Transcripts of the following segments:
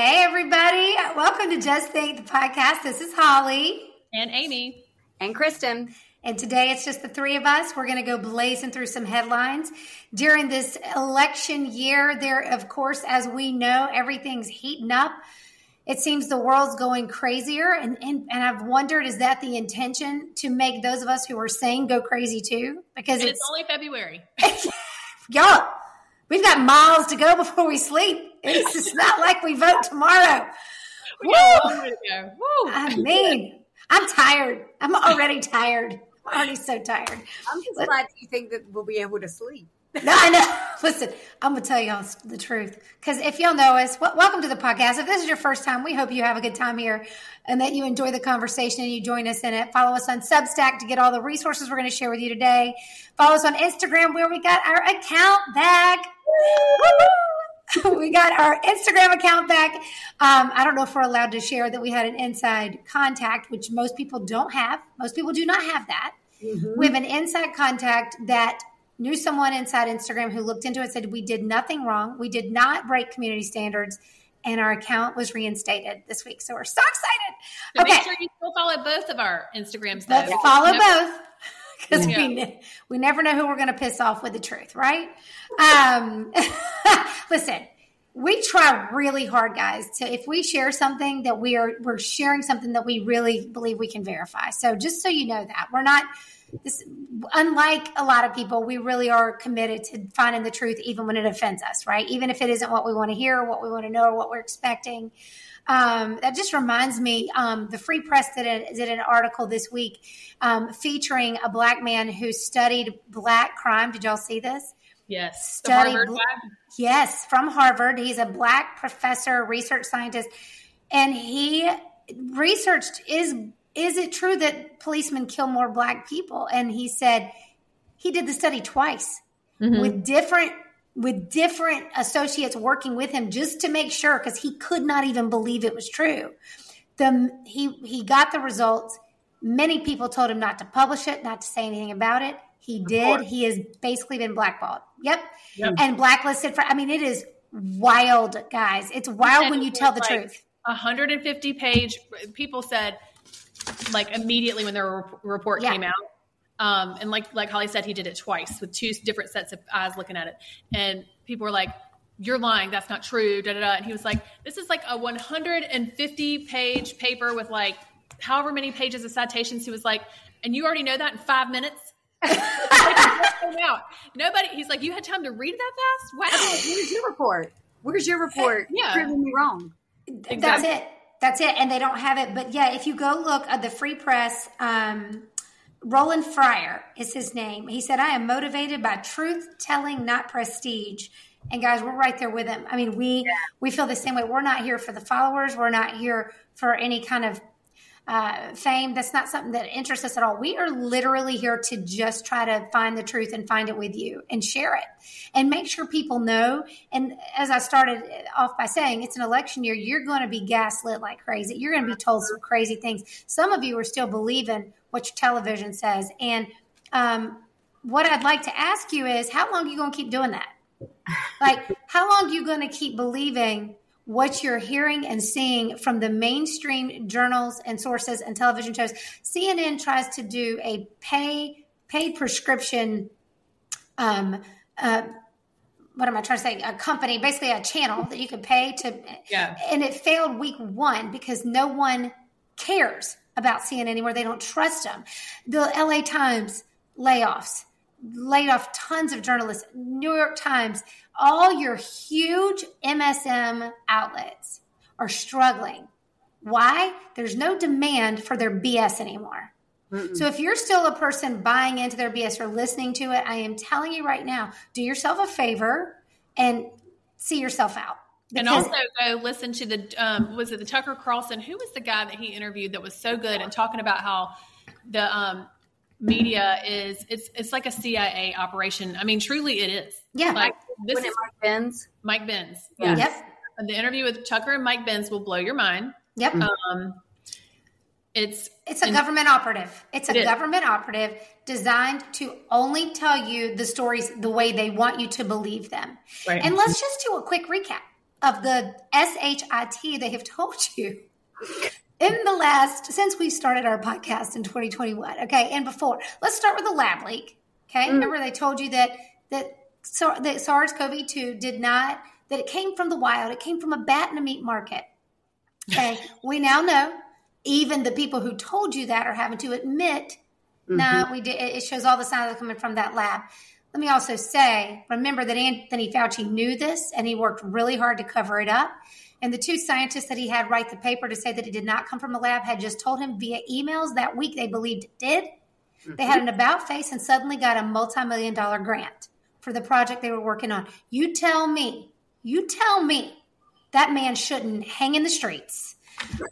Well, hey, hey, everybody. Welcome to Just Think, the podcast. This is Holly. and Amy. And Kristen. And today it's just the three of us. We're going to go blazing through some headlines. During this election year, there, of course, as we know, everything's heating up. It seems the world's going crazier. And, and, and I've wondered, is that the intention to make those of us who are sane go crazy too? Because it's, it's only February. y'all, we've got miles to go before we sleep. It's just not like we vote tomorrow. We got a long way to go. Woo! I mean, I'm tired. I'm already tired. I'm already so tired. I'm just glad you think that we'll be able to sleep. No, I know. Listen, I'm gonna tell y'all the truth because if y'all know us, w- welcome to the podcast. If this is your first time, we hope you have a good time here and that you enjoy the conversation and you join us in it. Follow us on Substack to get all the resources we're going to share with you today. Follow us on Instagram where we got our account back. Woo-hoo! we got our Instagram account back. Um, I don't know if we're allowed to share that we had an inside contact, which most people don't have. Most people do not have that. We have an inside contact that knew someone inside Instagram who looked into it and said we did nothing wrong. We did not break community standards, and our account was reinstated this week. So we're so excited. So okay, make sure you still follow both of our Instagrams. Though. let's follow both because Yeah. we ne- we never know who we're going to piss off with the truth, right? Um, listen. We try really hard, guys. To if we share something that we are, we're sharing something that we really believe we can verify. So just so you know that we're not this unlike a lot of people we really are committed to finding the truth even when it offends us right even if it isn't what we want to hear what we want to know or what we're expecting um, that just reminds me um, the free press did, a, did an article this week um, featuring a black man who studied black crime did y'all see this Yes. Harvard. Yes, from Harvard. He's a black professor, research scientist, and he researched is is it true that policemen kill more black people? And he said he did the study twice with different with different associates working with him just to make sure because he could not even believe it was true. The he he got the results. Many people told him not to publish it, not to say anything about it. He did. He has basically been blackballed. Yep. Yep. And blacklisted for I mean it is wild, guys. It's wild said when you tell the like- truth. 150 page. People said, like immediately when their report Yeah. came out, um, and like like Holly said, he did it twice with two different sets of eyes looking at it, and people were like. You're lying. That's not true. Da, da, da. And he was like, "This is like a 150 page paper with like however many pages of citations." He was like, "And you already know that in five minutes." Like, it just came out. Nobody. He's like, "You had time to read that fast? Wow." Where's your report? Where's your report? Yeah. Proving me wrong. That's it. That's it. And they don't have it. But yeah, if you go look at the Free Press, um, Roland Fryer is his name. He said, I am motivated by truth telling, not prestige. And guys, we're right there with him. I mean, we we feel the same way. We're not here for the followers. We're not here for any kind of uh, fame. That's not something that interests us at all. We are literally here to just try to find the truth and find it with you and share it and make sure people know. And as I started off by saying, it's an election year. You're going to be gaslit like crazy. You're going to be told some crazy things. Some of you are still believing what your television says. And um, what I'd like to ask you is, how long are you going to keep doing that? Like, how long are you going to keep believing what you're hearing and seeing from the mainstream journals and sources and television shows? CNN tries to do a pay paid prescription. Um, uh, what am I trying to say? A company, basically a channel that you could pay to. Yeah. And it failed week one because no one cares about CNN anymore. They don't trust them. The LA Times layoffs laid off tons of journalists. New York Times, all your huge MSM outlets are struggling. Why? There's no demand for their BS anymore. Mm-mm. So if you're still a person buying into their BS or listening to it, I am telling you right now, do yourself a favor and see yourself out. And also go listen to the um, was it the Tucker Carlson? Who was the guy that he interviewed that was so good and talking about how the um, media is it's it's like a CIA operation. I mean, truly, it is. Yeah, like this is Mike Benz. Mike Benz. Yeah. Yep. The interview with Tucker and Mike Benz will blow your mind. Yep. Um, it's it's a in, government operative. It's a it government operative designed to only tell you the stories the way they want you to believe them. Right. And let's just do a quick recap of the SHIT they have told you in the last since we started our podcast in 2021 okay and before let's start with the lab leak okay mm. remember they told you that that, so, that sars-cov-2 did not that it came from the wild it came from a bat in a meat market okay we now know even the people who told you that are having to admit mm-hmm. no we did it shows all the signs coming from that lab let me also say remember that anthony fauci knew this and he worked really hard to cover it up and the two scientists that he had write the paper to say that it did not come from a lab had just told him via emails that week they believed it did. They had an about face and suddenly got a multi million dollar grant for the project they were working on. You tell me, you tell me that man shouldn't hang in the streets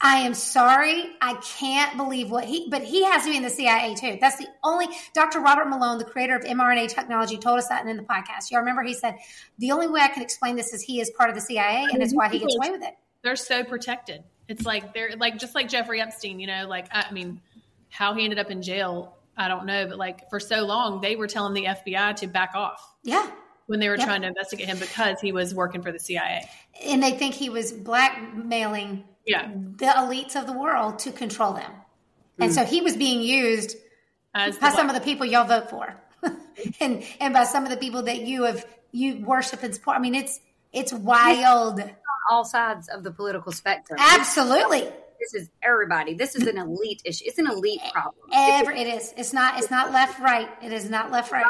I am sorry. I can't believe what he, but he has to be in the CIA too. That's the only, Dr. Robert Malone, the creator of mRNA technology, told us that in the podcast. Y'all remember he said, the only way I can explain this is he is part of the CIA and it's why he gets away with it. They're so protected. It's like, they're like, just like Jeffrey Epstein, you know, like, I mean, how he ended up in jail, I don't know, but like for so long, they were telling the FBI to back off. Yeah when they were yep. trying to investigate him because he was working for the CIA. And they think he was blackmailing yeah. the elites of the world to control them. Mm. And so he was being used As by some of the people y'all vote for. and and by some of the people that you have you worship and support. I mean it's it's wild. all sides of the political spectrum. Absolutely. This is everybody. This is an elite issue. It's an elite problem. Every, it is. It's not. It's not left right. It is not left right.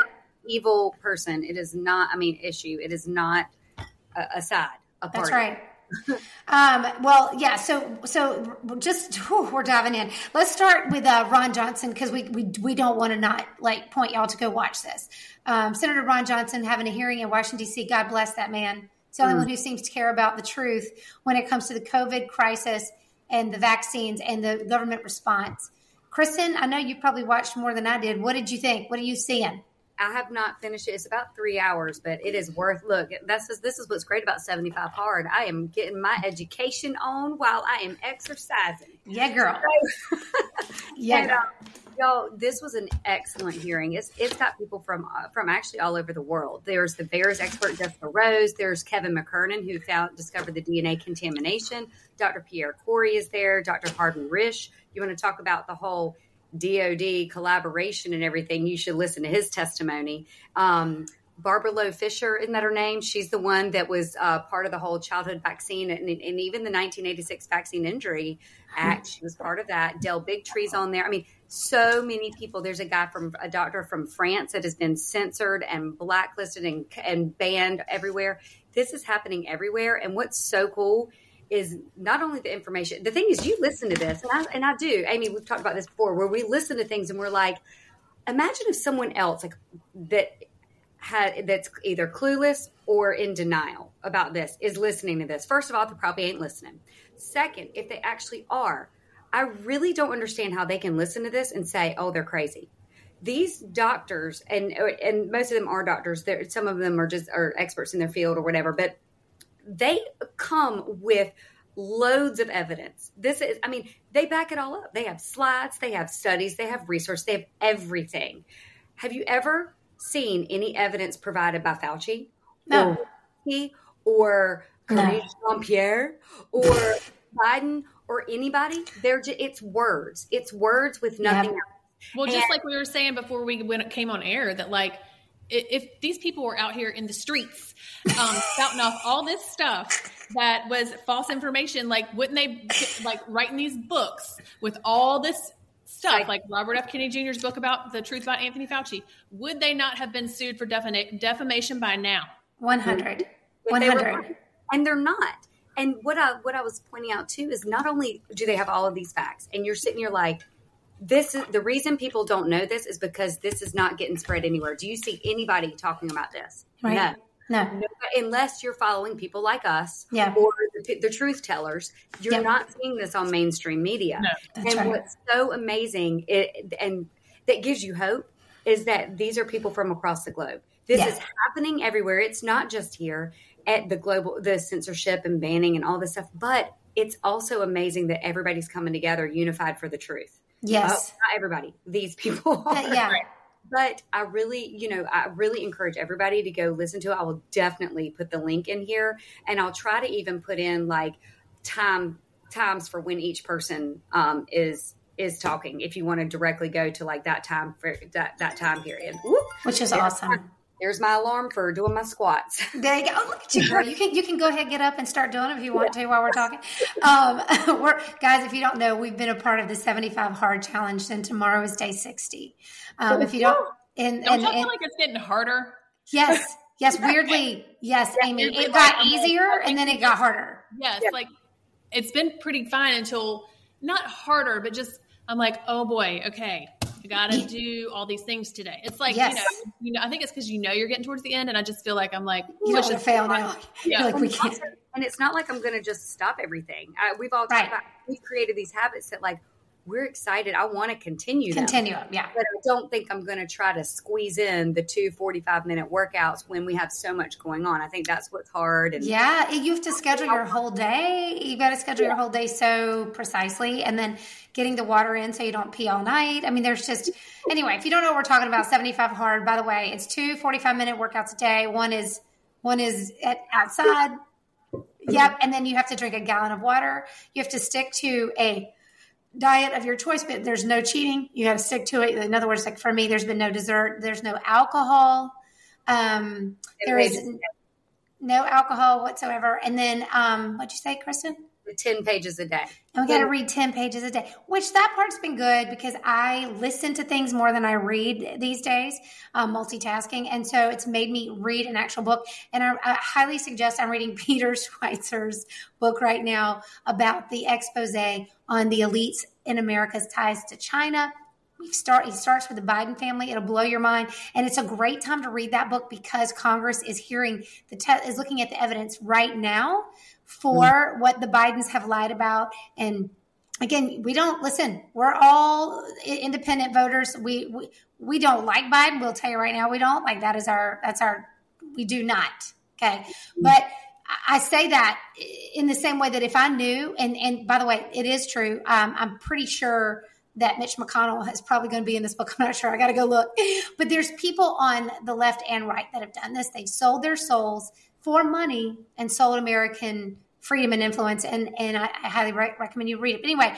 evil person. It is not. I mean, issue. It is not a, a side. A That's right um, well, yeah. So, so just whew, we're diving in. Let's start with uh, Ron Johnson because we, we we don't want to not like point y'all to go watch this. Um, Senator Ron Johnson having a hearing in Washington D.C. God bless that man. He's the only mm. one who seems to care about the truth when it comes to the COVID crisis and the vaccines and the government response. Kristen, I know you probably watched more than I did. What did you think? What are you seeing? I have not finished it. It's about three hours, but it is worth look. That's just, this is what's great about seventy five hard. I am getting my education on while I am exercising. Yeah, girl. yeah, and, uh, y'all. This was an excellent hearing. It's it's got people from uh, from actually all over the world. There's the VAERS expert Jessica Rose. There's Kevin McKernan who found discovered the DNA contamination. Dr. Pierre Kory is there. Dr. Harvey Risch. You want to talk about the whole DOD collaboration and everything, you should listen to his testimony. Um, Barbara Loe Fisher, isn't that her name? She's the one that was uh, part of the whole childhood vaccine and, and, even the 1986 Vaccine Injury Act. She was part of that. Del Bigtree's on there. I mean, so many people. There's a guy from a doctor from France that has been censored and blacklisted and, and banned everywhere. This is happening everywhere. And what's so cool is not only the information. The thing is, you listen to this, and I, and I do. Amy, we've talked about this before, where we listen to things and we're like, imagine if someone else like that had that's either clueless or in denial about this is listening to this. First of all, they probably ain't listening. Second, if they actually are, I really don't understand how they can listen to this and say, "Oh, they're crazy." These doctors, and and most of them are doctors. There, some of them are just are experts in their field or whatever, but they come with loads of evidence. This is, I mean, they back it all up. They have slides, they have studies, they have research, they have everything. Have you ever seen any evidence provided by Fauci? No. Or, or no. Jean Pierre or Biden or anybody? They're just, it's words. It's words with nothing else. Well, just like we were saying before we went came on air, that like if these people were out here in the streets um, spouting off all this stuff that was false information, like wouldn't they like writing these books with all this stuff, like Robert F. Kennedy Jr.'s book about the truth about Anthony Fauci? Would they not have been sued for defama- defamation by now? 100. 100. And they're not. And what I what I was pointing out too is not only do they have all of these facts, and you're sitting here like, this is the reason people don't know this is because this is not getting spread anywhere. Do you see anybody talking about this? Right. No. No. No, unless you're following people like us Yeah. or the, the truth tellers, you're Yeah. not seeing this on mainstream media. No. And right. what's so amazing it, and that gives you hope is that these are people from across the globe. This Yeah. is happening everywhere. It's not just here at the global, the censorship and banning and all this stuff, but it's also amazing that everybody's coming together unified for the truth. Yes. Uh, not everybody, these people. Yeah. But I really, you know, I really encourage everybody to go listen to it. I will definitely put the link in here, and I'll try to even put in like time times for when each person um, is is talking. If you want to directly go to like that time for that that time period. Whoop. Which is There's awesome. My- There's my alarm for doing my squats. There you go. Oh, look at you, girl. You can you can go ahead, get up, and start doing it if you want to while we're talking. Um, we're guys. If you don't know, we've been a part of the seventy five hard challenge, and tomorrow is day sixty. Um, if you don't, and Don't and, y'all feel like it's getting harder? yes, yes, weirdly, yes, Amy, weirdly, it got like, I'm like, easier, and then it got harder. Yes, like it's been pretty fine until not harder, but just I'm like, oh boy, okay, I gotta do all these things today. It's like Yes. you know, you know, I think it's because you know you're getting towards the end, and I just feel like I'm like, You don't want to fail now. Yeah. You're like we can't. and it's not like I'm going to just stop everything. I, we've all talked about we've created these habits that like we're excited. I want to continue them. Continue, yeah. but I don't think I'm going to try to squeeze in the two 45 minute workouts when we have so much going on. I think that's what's hard. And Yeah, you have to schedule your whole day. You got to schedule your whole day so precisely, and then getting the water in so you don't pee all night. I mean, there's just anyway. If you don't know what we're talking about, 75 hard. By the way, it's two 45 minute workouts a day. One is one is at outside. Yep, and then you have to drink a gallon of water. You have to stick to a diet of your choice, but there's no cheating. You have to stick to it. In other words, like for me, there's been no dessert. There's no alcohol. Um, there is no alcohol whatsoever. And then, um, what'd you say, Kristen? 10 pages a day. And we got to read 10 pages a day, which that part's been good because I listen to things more than I read these days, um, multitasking. And so it's made me read an actual book. And I, I highly suggest I'm reading Peter Schweizer's book right now about the expose on the elites in America's ties to China. We start. He starts with the Biden family. It'll blow your mind, and it's a great time to read that book because Congress is hearing the te- is looking at the evidence right now for what the Bidens have lied about. And again, we don't listen. We're all independent voters. We we, we don't like Biden. We'll tell you right now, we don't like that. Is our that's our we do not. Okay, but. I- I say that in the same way that if I knew, and and by the way, it is true. Um, I'm pretty sure that Mitch McConnell is probably going to be in this book. I'm not sure. I got to go look. But there's people on the left and right that have done this. They've sold their souls for money and sold American freedom and influence. And and I, I highly re- recommend you read it. But anyway,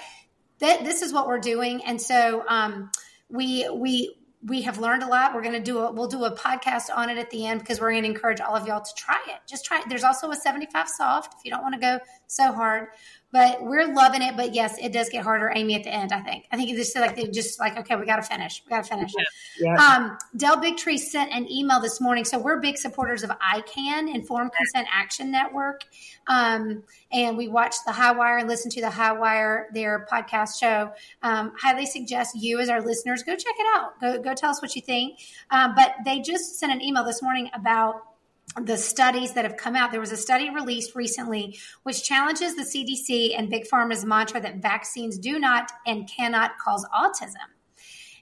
that this is what we're doing, and so um, we we we have learned a lot. We're going to do a we'll do a podcast on it at the end because we're going to encourage all of y'all to try it. Just try it. There's also a 75 soft if you don't want to go so hard. But we're loving it. But yes, it does get harder, Amy, at the end, I think. I think it's just like they just like, okay, we gotta finish. We gotta finish. Yeah. Um, Del Bigtree sent an email this morning. So we're big supporters of ICAN, Informed Consent Action Network. Um, and we watch the High Wire and listen to the High Wire, their podcast show. Um, highly suggest you as our listeners go check it out. Go go tell us what you think. Um, but they just sent an email this morning about the studies that have come out. There was a study released recently which challenges the CDC and Big Pharma's mantra that vaccines do not and cannot cause autism.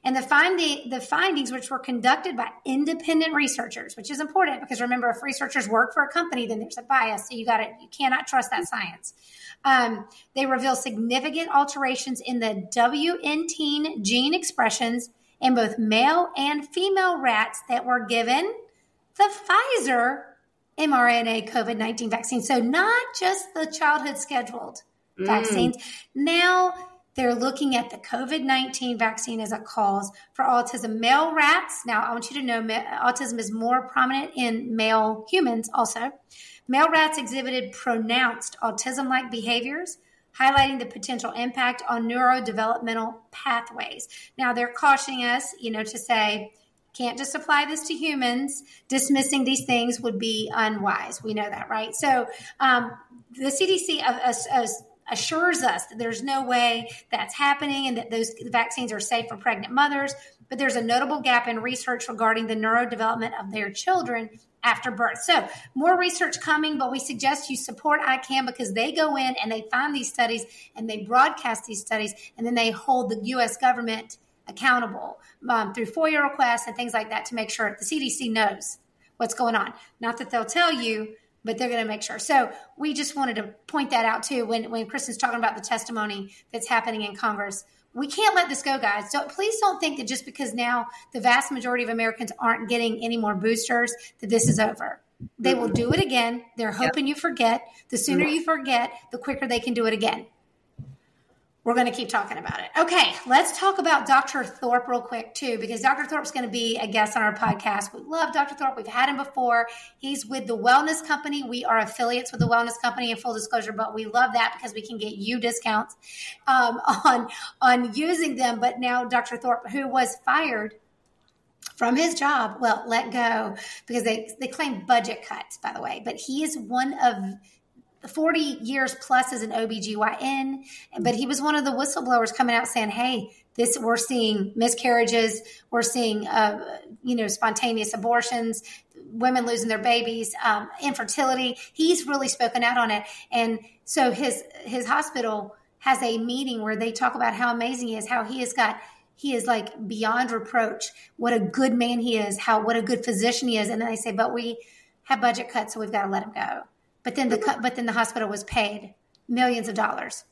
And the finding the findings, which were conducted by independent researchers, which is important because remember, if researchers work for a company, then there's a bias, so you got to you cannot trust that science. Um, they reveal significant alterations in the WNT gene expressions in both male and female rats that were given the Pfizer mRNA COVID 19 vaccine. So, not just the childhood scheduled mm. vaccines. Now, they're looking at the COVID 19 vaccine as a cause for autism. Male rats, now I want you to know autism is more prominent in male humans also. Male rats exhibited pronounced autism like behaviors, highlighting the potential impact on neurodevelopmental pathways. Now they're cautioning us, you know, to say, can't just apply this to humans. Dismissing these things would be unwise. We know that, right? So um, the CDC assures us that there's no way that's happening and that those vaccines are safe for pregnant mothers. But there's a notable gap in research regarding the neurodevelopment of their children after birth. So, more research coming, but we suggest you support ICAN because they go in and they find these studies and they broadcast these studies and then they hold the US government accountable um, through FOIA requests and things like that to make sure the CDC knows what's going on. Not that they'll tell you, but they're going to make sure. So we just wanted to point that out too when, when Kristen's talking about the testimony that's happening in Congress. We can't let this go, guys. So please don't think that just because now the vast majority of Americans aren't getting any more boosters, that this is over. They will do it again. They're hoping you forget. The sooner you forget, the quicker they can do it again we're going to keep talking about it. Okay, let's talk about Dr. Thorp real quick too, because Dr. Thorp's going to be a guest on our podcast. We love Dr. Thorp. We've had him before. He's with the Wellness Company. We are affiliates with the Wellness Company in full disclosure, but we love that because we can get you discounts um, on on using them. But now Dr. Thorp, who was fired from his job, well, let go because they they claim budget cuts, by the way. But he is one of 40 years plus as an OBGYN, but he was one of the whistleblowers coming out saying, Hey, this, we're seeing miscarriages. We're seeing, uh, you know, spontaneous abortions, women losing their babies, um, infertility. He's really spoken out on it. And so his, his hospital has a meeting where they talk about how amazing he is, how he has got, he is like beyond reproach. What a good man he is. How, what a good physician he is. And then they say, but we have budget cuts, so we've got to let him go. But then the but then the hospital was paid millions of dollars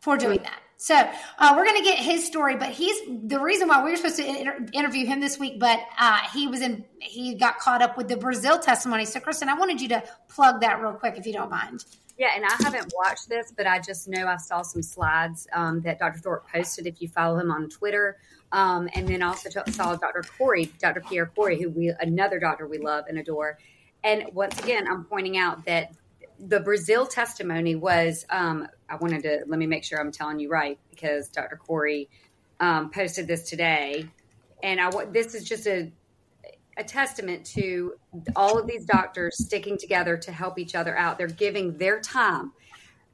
for doing that. So uh, we're going to get his story, but he's the reason why we were supposed to inter- interview him this week, but uh, he was in he got caught up with the Brazil testimony. So, Kristen, I wanted you to plug that real quick, if you don't mind. Yeah, and I haven't watched this, but I just know I saw some slides um, that Dr. Thorp posted. If you follow him on Twitter, um, and then also t- saw Dr. Kory, Dr. Pierre Kory, who we another doctor we love and adore. And once again, I'm pointing out that the Brazil testimony was um, I wanted to let me make sure I'm telling you right because Dr. Kory um, posted this today, and I this is just a a testament to all of these doctors sticking together to help each other out. They're giving their time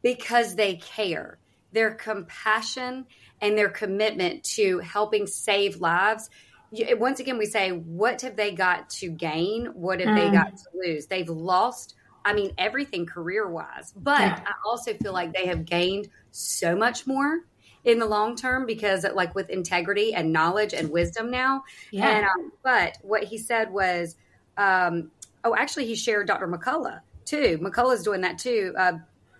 because they care. Their compassion and their commitment to helping save lives. Once again, we say, what have they got to gain? What have mm. they got to lose? They've lost I mean, everything career wise. But yeah. I also feel like they have gained so much more in the long term because, like, with integrity and knowledge and wisdom now. Yeah. And, um, but what he said was, um, oh, actually, he shared Dr. McCullough too. McCullough's doing that too. Uh,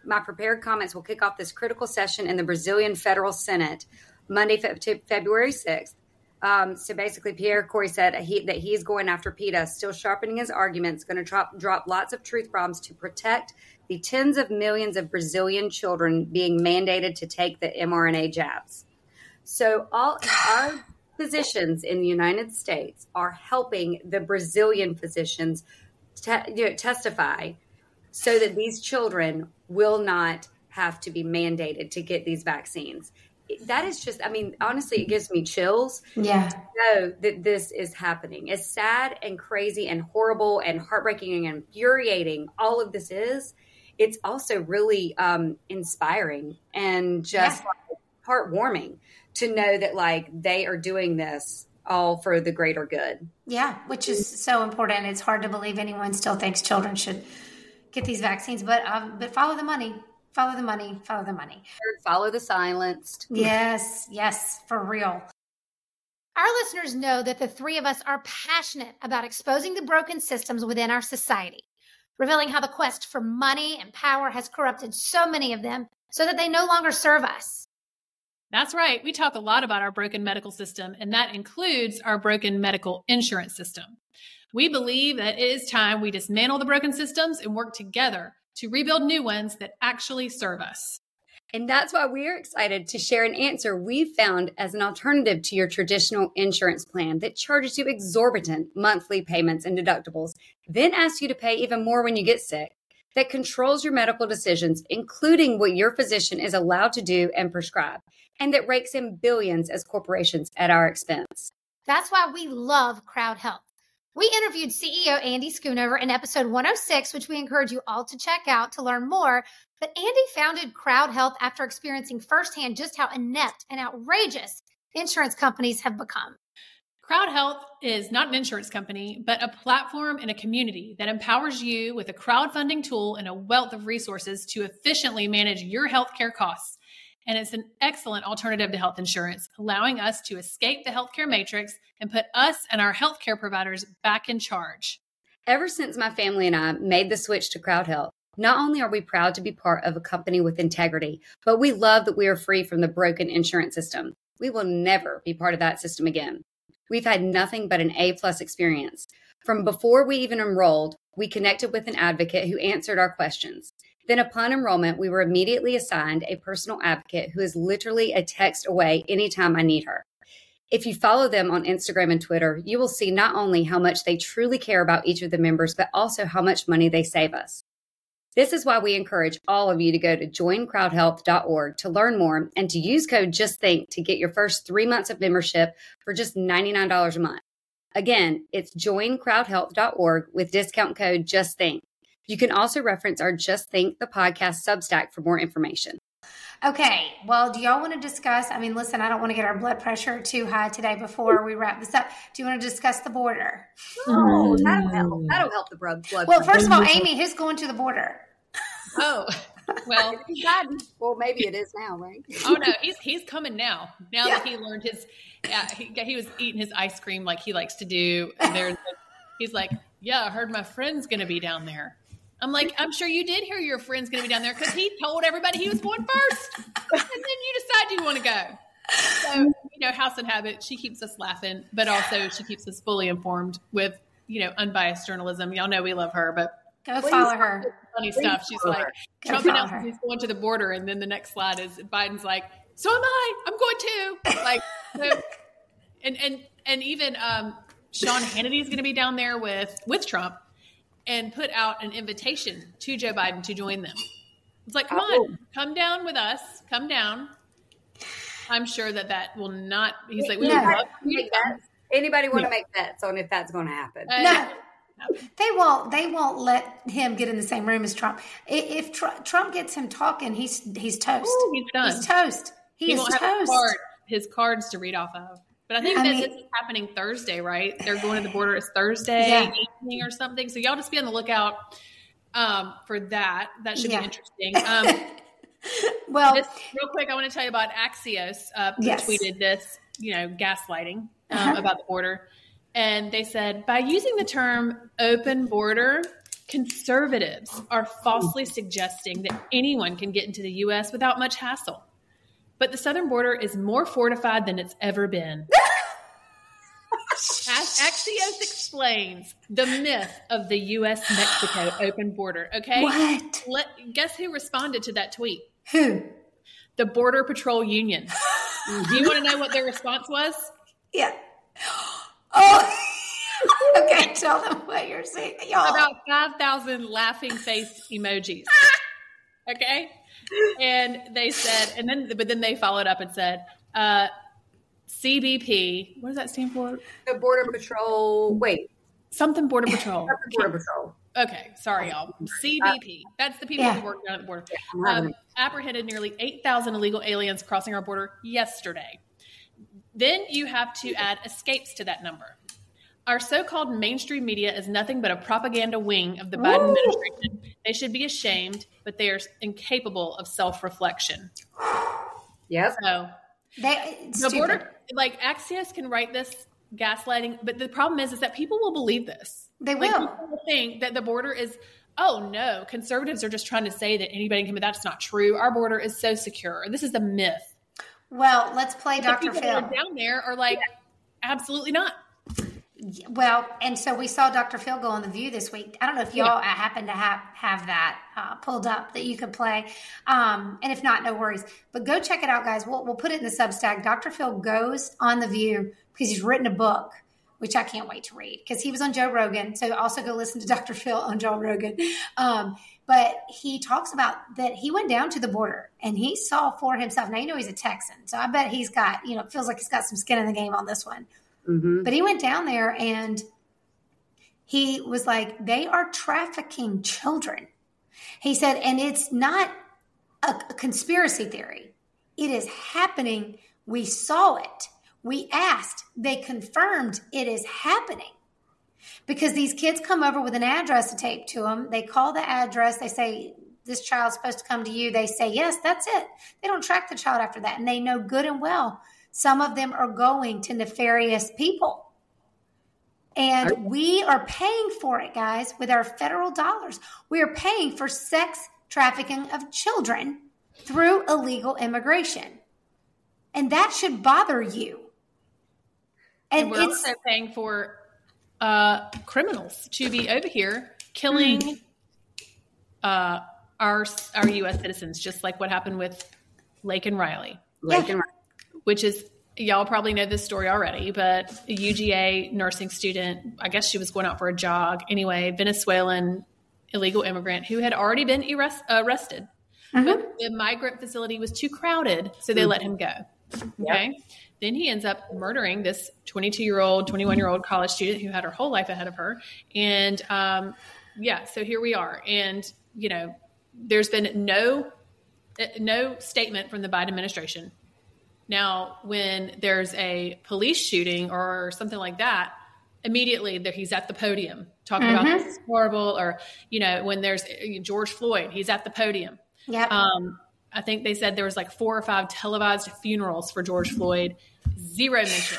my prepared comments will kick off this critical session in the Brazilian Federal Senate Monday, fe- February 6th. Um, so basically, Pierre Kory said he, that he's going after PETA, still sharpening his arguments, going to drop, drop lots of truth bombs to protect the tens of millions of Brazilian children being mandated to take the mRNA jabs. So all our physicians in the United States are helping the Brazilian physicians te- you know, testify so that these children will not have to be mandated to get these vaccines that is just i mean honestly it gives me chills yeah. to know that this is happening. As sad and crazy and horrible and heartbreaking and infuriating all of this is it's also really um, inspiring and just yeah. like, heartwarming to know that like they are doing this all for the greater good. Yeah which is so important. It's hard to believe anyone still thinks children should get these vaccines but um, but follow the money Follow the money, follow the money. Follow the silenced. Yes, yes, for real. Our listeners know that the three of us are passionate about exposing the broken systems within our society, revealing how the quest for money and power has corrupted so many of them so that they no longer serve us. That's right. We talk a lot about our broken medical system, and that includes our broken medical insurance system. We believe that it is time we dismantle the broken systems and work together to rebuild new ones that actually serve us. And that's why we are excited to share an answer we've found as an alternative to your traditional insurance plan that charges you exorbitant monthly payments and deductibles, then asks you to pay even more when you get sick, that controls your medical decisions, including what your physician is allowed to do and prescribe, and that rakes in billions as corporations at our expense. That's why we love Crowd Health. We interviewed CEO Andy Schoonover in episode 106, which we encourage you all to check out to learn more. But Andy founded Crowd Health after experiencing firsthand just how inept and outrageous insurance companies have become. Crowd Health is not an insurance company, but a platform and a community that empowers you with a crowdfunding tool and a wealth of resources to efficiently manage your healthcare costs. And it's an excellent alternative to health insurance, allowing us to escape the healthcare matrix and put us and our healthcare providers back in charge. Ever since my family and I made the switch to Crowd Health, not only are we proud to be part of a company with integrity, but we love that we are free from the broken insurance system. We will never be part of that system again. We've had nothing but an A plus experience. From before we even enrolled, we connected with an advocate who answered our questions. Then, upon enrollment, we were immediately assigned a personal advocate who is literally a text away anytime I need her. If you follow them on Instagram and Twitter, you will see not only how much they truly care about each of the members, but also how much money they save us. This is why we encourage all of you to go to joincrowdhealth.org to learn more and to use code JustThink to get your first three months of membership for just $99 a month. Again, it's joincrowdhealth.org with discount code JustThink. You can also reference our Just Think the podcast Substack for more information. Okay, well, do y'all want to discuss? I mean, listen, I don't want to get our blood pressure too high today before we wrap this up. Do you want to discuss the border? Oh, that'll help. Mm. That'll help the blood. Well, first of all, Amy, who's going to the border? Oh, well, well, maybe it is now, right? oh no, he's he's coming now. Now yeah. that he learned his, yeah, he, he was eating his ice cream like he likes to do. And there's, he's like, yeah, I heard my friend's going to be down there. I'm like, I'm sure you did hear your friend's going to be down there because he told everybody he was going first, and then you decide you want to go. So you know, house and habit. She keeps us laughing, but also she keeps us fully informed with you know unbiased journalism. Y'all know we love her, but go follow her. Funny stuff. She's like, Trump announced he's going to the border, and then the next slide is Biden's like, so am I. I'm going too. Like, so, and and and even um, Sean Hannity is going to be down there with with Trump and put out an invitation to Joe Biden to join them. It's like, come oh. on, come down with us, come down. I'm sure that that will not. He's like, we yeah. would love make bets. Anybody want to make bets on if that's going to happen? Uh, no. They won't. They won't let him get in the same room as Trump. If, if Trump gets him talking, he's he's toast. Ooh, he's done. He's toast. He, he is toast. His, card, his cards to read off of. But I think I that mean, this is happening Thursday, right? They're going to the border. It's Thursday yeah. evening or something. So y'all just be on the lookout um, for that. That should yeah. be interesting. Um, well, this, real quick, I want to tell you about Axios. Uh, yes. tweeted this, you know, gaslighting um, uh-huh. about the border, and they said by using the term "open border." Conservatives are falsely suggesting that anyone can get into the U.S. without much hassle. But the southern border is more fortified than it's ever been. As Axios explains the myth of the U.S. Mexico open border. Okay. What? Let, guess who responded to that tweet? Who? The Border Patrol Union. Do you want to know what their response was? Yeah. Oh. okay, tell them what you're saying. Y'all. About 5,000 laughing face emojis. okay and they said, and then, but then they followed up and said, uh, CBP. What does that stand for? The Border Patrol. Wait, something Border Patrol. Border Patrol. Okay, sorry, y'all. CBP. That's the people yeah. who work down at the border. Um, apprehended nearly 8,000 illegal aliens crossing our border yesterday. Then you have to add escapes to that number. Our so called mainstream media is nothing but a propaganda wing of the Biden Ooh. administration. They should be ashamed, but they are incapable of self reflection. Yes. So, they, the border, like Axios can write this gaslighting, but the problem is, is that people will believe this. They will. Like, people think that the border is, oh no, conservatives are just trying to say that anybody can come in. That's not true. Our border is so secure. This is a myth. Well, let's play Dr. Phil. down there are like, yeah. absolutely not. Well, and so we saw Dr. Phil go on the View this week. I don't know if y'all yeah. happen to have have that uh, pulled up that you could play, um, and if not, no worries. But go check it out, guys. We'll, we'll put it in the Substack. Dr. Phil goes on the View because he's written a book, which I can't wait to read because he was on Joe Rogan. So also go listen to Dr. Phil on Joe Rogan. Um, but he talks about that he went down to the border and he saw for himself. Now you know he's a Texan, so I bet he's got you know feels like he's got some skin in the game on this one Mm-hmm. But he went down there and he was like, they are trafficking children. He said, and it's not a, a conspiracy theory, it is happening. We saw it. We asked. They confirmed it is happening because these kids come over with an address to tape to them. They call the address. They say, This child's supposed to come to you. They say, Yes, that's it. They don't track the child after that. And they know good and well some of them are going to nefarious people. And we are paying for it, guys, with our federal dollars. We are paying for sex trafficking of children through illegal immigration. And that should bother you. And, and we're also paying for uh, criminals to be over here killing mm. uh, our our U.S. citizens, just like what happened with Laken Riley. Lake yeah. and Riley which is y'all probably know this story already, but a UGA nursing student, I guess she was going out for a jog. Anyway, Venezuelan illegal immigrant who had already been arrest, arrested. Mm-hmm. But the migrant facility was too crowded, so they mm-hmm. let him go. Okay. Yep. Then he ends up murdering this 22 year old, 21 year old college student who had her whole life ahead of her. And um, yeah, so here we are. And, you know, there's been no no statement from the Biden administration now, when there's a police shooting or something like that, immediately that he's at the podium talking mm-hmm. about this is horrible. Or, you know, when there's uh, George Floyd, he's at the podium. Yeah. Um, I think they said there was like four or five televised funerals for George Floyd. Zero mention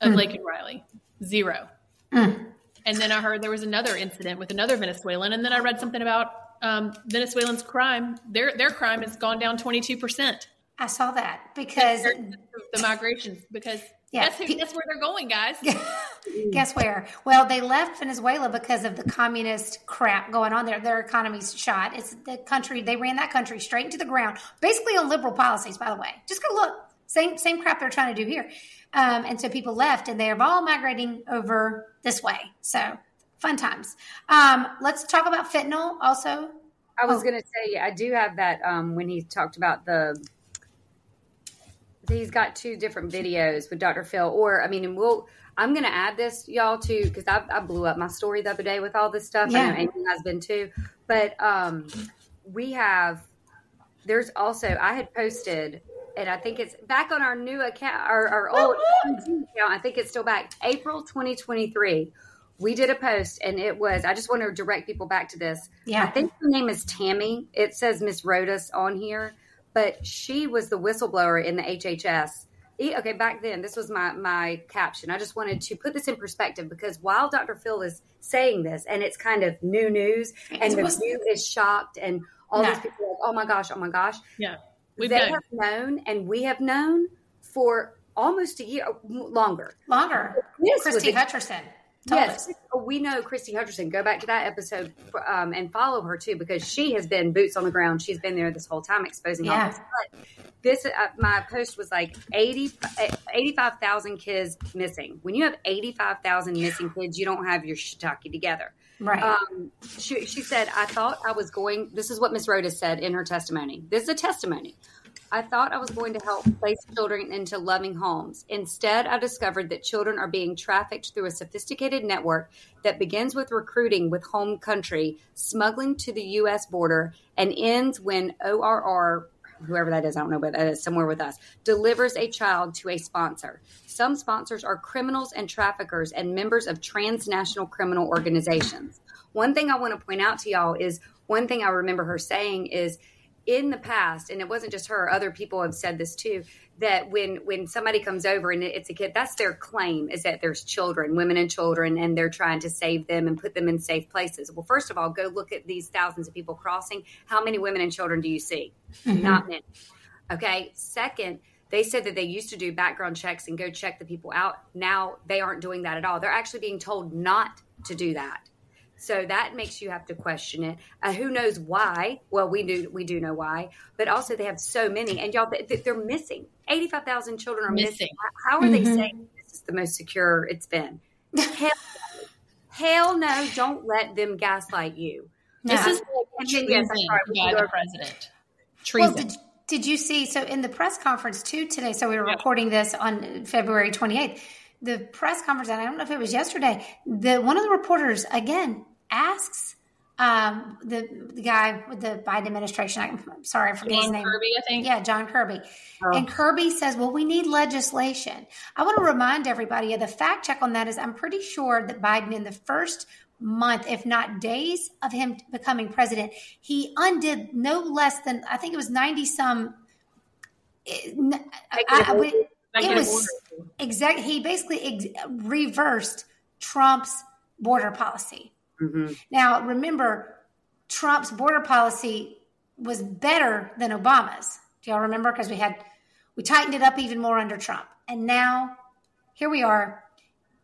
of mm. Laken Riley. Zero. Mm. And then I heard there was another incident with another Venezuelan. And then I read something about um, Venezuelans' crime. Their their crime has gone down twenty two percent. I saw that because the migrations because yeah, that's, who, that's where they're going, guys. Guess where? Well, they left Venezuela because of the communist crap going on there. Their economy's shot. It's the country they ran that country straight into the ground, basically on liberal policies. By the way, just go look. Same same crap they're trying to do here. Um, and so people left, and they're all migrating over this way. So fun times. Um, let's talk about fentanyl also. I was oh. going to say, I do have that um, when he talked about the he's got two different videos with Dr. Phil. Or I mean, and we'll I'm gonna add this y'all too because I, I, blew up my story the other day with all this stuff. Yeah. I know Amy has been too, but um, we have. There's also I had posted, and I think it's back on our new account, our, our old account. I think it's still back. April 2023 we did a post and it was i just want to direct people back to this yeah i think her name is tammy it says miss rodas on here but she was the whistleblower in the HHS. Okay, back then, this was my my caption. I just wanted to put this in perspective because while Dr. Phil is saying this, and it's kind of new news, and the view is shocked, and all these people are like, "Oh my gosh, oh my gosh!" Yeah, We've they known. have known, and we have known for almost a year longer. Longer. This Christy Hutcherson. Yes, we know Christy Hutcherson. Go back to that episode um, and follow her too because she has been boots on the ground. She's been there this whole time exposing yeah. all this. But this, uh, my post was like 80, 85,000 kids missing. When you have 85,000 missing kids, you don't have your shiitake together. Right. Um, she, she said, I thought I was going, this is what Miss Rhoda said in her testimony. This is a testimony. I thought I was going to help place children into loving homes. Instead, I discovered that children are being trafficked through a sophisticated network that begins with recruiting with home country, smuggling to the U.S. border, and ends when ORR, whoever that is, I don't know, but that is somewhere with us, delivers a child to a sponsor. Some sponsors are criminals and traffickers and members of transnational criminal organizations. One thing I want to point out to y'all is one thing I remember her saying is, in the past and it wasn't just her other people have said this too that when when somebody comes over and it's a kid that's their claim is that there's children women and children and they're trying to save them and put them in safe places well first of all go look at these thousands of people crossing how many women and children do you see mm-hmm. not many okay second they said that they used to do background checks and go check the people out. Now they aren't doing that at all. They're actually being told not to do that. So that makes you have to question it. Uh, who knows why? Well, we do we do know why, but also they have so many, and y'all they're missing. Eighty five thousand children are missing. missing. How are mm-hmm. they saying this is the most secure it's been? hell, hell no! Don't let them gaslight you. This is like treason yes, by the president. Treason. Well, did, did you see? So in the press conference too today. So we were yeah. recording this on February twenty eighth. The press conference, and I don't know if it was yesterday. The one of the reporters again asks um, the the guy with the Biden administration. I'm sorry, I forget John his name. Kirby, I think. Yeah, John Kirby. Oh. And Kirby says, "Well, we need legislation." I want to remind everybody. Yeah, the fact check on that is I'm pretty sure that Biden in the first month, if not days, of him becoming president, he undid no less than I think it was ninety some. Eh, I, I, it was exactly. He basically ex- reversed Trump's border policy. Mm-hmm. Now, remember, Trump's border policy was better than Obama's. Do y'all remember? Because we had we tightened it up even more under Trump, and now here we are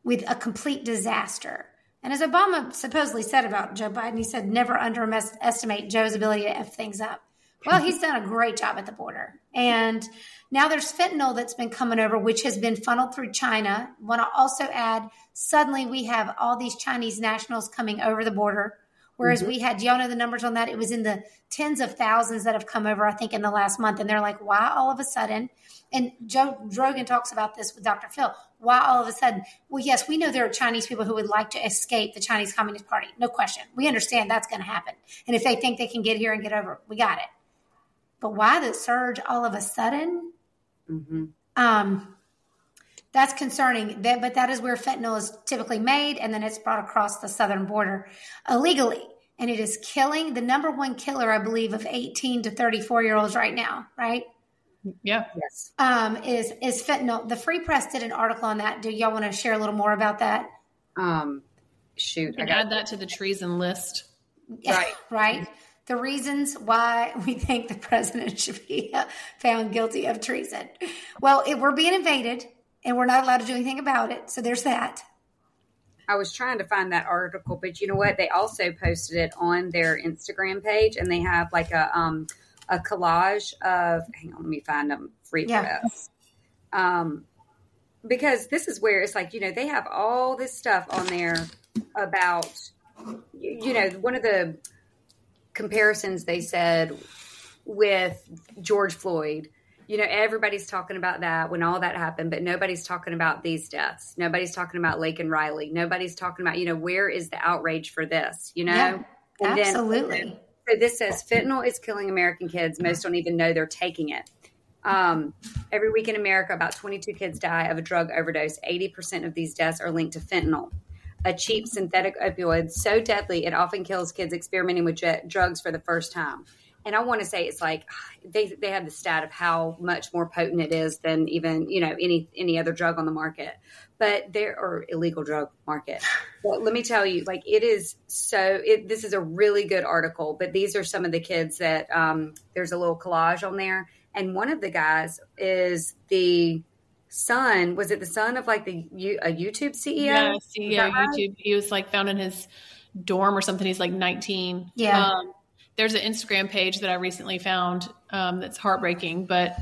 with a complete disaster. And as Obama supposedly said about Joe Biden, he said never underestimate Joe's ability to f things up. Well, he's done a great job at the border, and now there's fentanyl that's been coming over, which has been funneled through China. Want to also add, suddenly we have all these Chinese nationals coming over the border. Whereas mm-hmm. we had, do y'all know the numbers on that? It was in the tens of thousands that have come over, I think, in the last month. And they're like, why all of a sudden? And Joe Rogan talks about this with Dr. Phil. Why all of a sudden? Well, yes, we know there are Chinese people who would like to escape the Chinese Communist Party. No question. We understand that's going to happen. And if they think they can get here and get over, we got it. But why the surge all of a sudden? Mm-hmm. Um, that's concerning. That, but that is where fentanyl is typically made, and then it's brought across the southern border illegally. And it is killing the number one killer, I believe, of 18 to 34 year olds right now, right? Yeah. Yes. Um, is is fentanyl. The Free Press did an article on that. Do y'all want to share a little more about that? Um, shoot, I add that to the treason list. Right. right the reasons why we think the president should be found guilty of treason. Well, if we're being invaded and we're not allowed to do anything about it. So there's that. I was trying to find that article, but you know what? They also posted it on their Instagram page and they have like a um a collage of hang on, let me find them free yeah. press. Um because this is where it's like, you know, they have all this stuff on there about you know, one of the comparisons they said with George Floyd. You know, everybody's talking about that when all that happened, but nobody's talking about these deaths. Nobody's talking about Laken Riley. Nobody's talking about, you know, where is the outrage for this, you know? Yeah, absolutely. Then, so this says fentanyl is killing American kids. Most don't even know they're taking it. Um, every week in America, about 22 kids die of a drug overdose. 80% of these deaths are linked to fentanyl a cheap synthetic opioid so deadly it often kills kids experimenting with drugs for the first time. And I want to say it's like they they have the stat of how much more potent it is than even you know any any other drug on the market, but there or illegal drug market. But let me tell you, like it is so. It, this is a really good article. But these are some of the kids that um, there's a little collage on there, and one of the guys is the son was it the son of like the a YouTube CEO? Yeah, CEO right? YouTube. He was like found in his dorm or something. He's like 19. Yeah. Um, there's an Instagram page that I recently found um, that's heartbreaking, but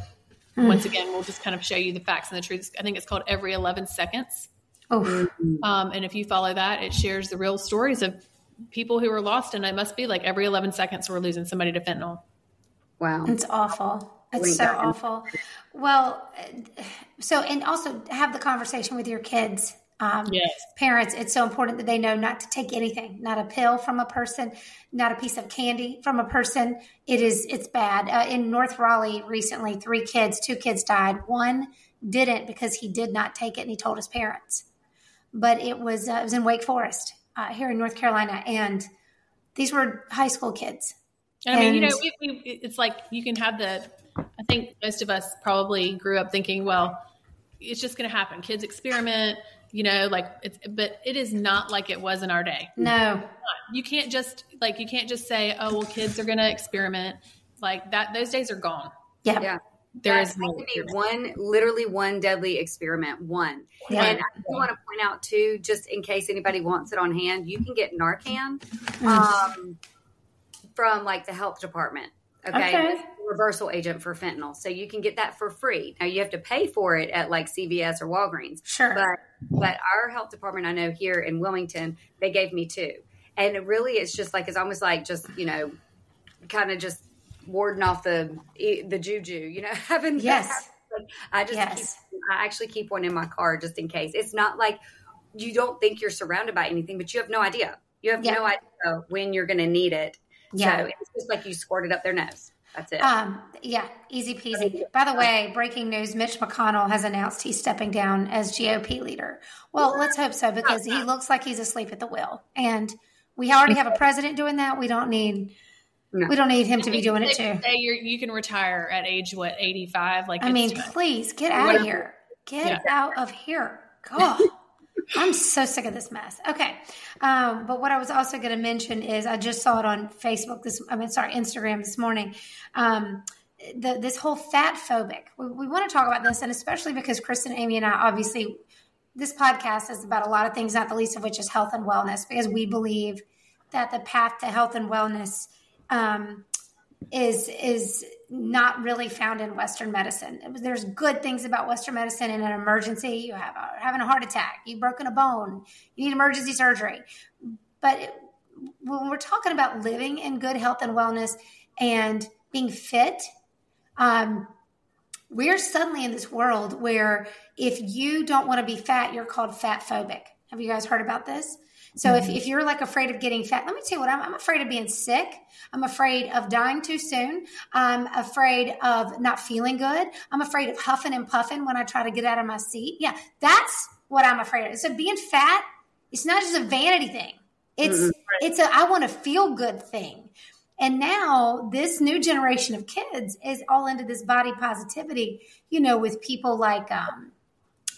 mm. once again, we'll just kind of show you the facts and the truth. I think it's called Every 11 Seconds. Oh. Um, and if you follow that, it shares the real stories of people who are lost, and it must be like every 11 seconds we're losing somebody to fentanyl. Wow. It's awful. It's so awful. Well, so and also have the conversation with your kids. Um, yes. Parents, it's so important that they know not to take anything, not a pill from a person, not a piece of candy from a person. It is, it's bad. Uh, in North Raleigh recently, three kids, two kids died. One didn't because he did not take it and he told his parents. But it was, uh, it was in Wake Forest uh, here in North Carolina. And these were high school kids. And I mean, and, you know, we, we, it's like you can have the I think most of us probably grew up thinking, well, it's just going to happen. Kids experiment, you know, like it's, but it is not like it was in our day. No, you can't just like, you can't just say, oh, well, kids are going to experiment like that. Those days are gone. Yeah. Yeah. there That's is no one, literally one deadly experiment. One. Yeah. And I do want to point out too, just in case anybody wants it on hand, you can get Narcan Mm. um, from like the health department. Okay. Okay. Reversal agent for fentanyl. So you can get that for free. Now you have to pay for it at like CVS or Walgreens. Sure. But but our health department I know here in Wilmington, they gave me two. And it really it's just like it's almost like just, you know, kind of just warding off the the juju, you know, having Yes. I just Yes. keep, I actually keep one in my car just in case. It's not like you don't think you're surrounded by anything, but you have no idea. You have Yeah. no idea when you're going to need it. Yeah. So it's just like you squirted up their nose. That's it. Um, yeah, easy peasy. By the way, breaking news: Mitch McConnell has announced he's stepping down as GOP leader. Well, let's hope so because he looks like he's asleep at the wheel, and we already have a president doing that. We don't need No. we don't need him to be doing it too. say you're, you can retire at age what eighty five. Like I mean, too please get out of here. Get Yeah. out of here. God. I'm so sick of this mess. Okay. Um, but what I was also going to mention is I just saw it on Facebook this, I mean, sorry, Instagram this morning. Um, the, this whole fat phobic. We, we want to talk about this, and especially because Kristen, Amy, and I obviously, this podcast is about a lot of things, not the least of which is health and wellness, because we believe that the path to health and wellness um, is is not really found in Western medicine. Was- There's good things about Western medicine in an emergency. You have a, having a heart attack, you've broken a bone, you need emergency surgery. But it, when we're talking about living in good health and wellness and being fit, um, we're suddenly in this world where if you don't want to be fat, you're called fat phobic. Have you guys heard about this? So if, if you're like afraid of getting fat, let me tell you what I'm, I'm afraid of being sick. I'm afraid of dying too soon. I'm afraid of not feeling good. I'm afraid of huffing and puffing when I try to get out of my seat. Yeah, that's what I'm afraid of. So being fat, it's not just a vanity thing. It's it's a I want to feel good thing. And now this new generation of kids is all into this body positivity, you know, with people like um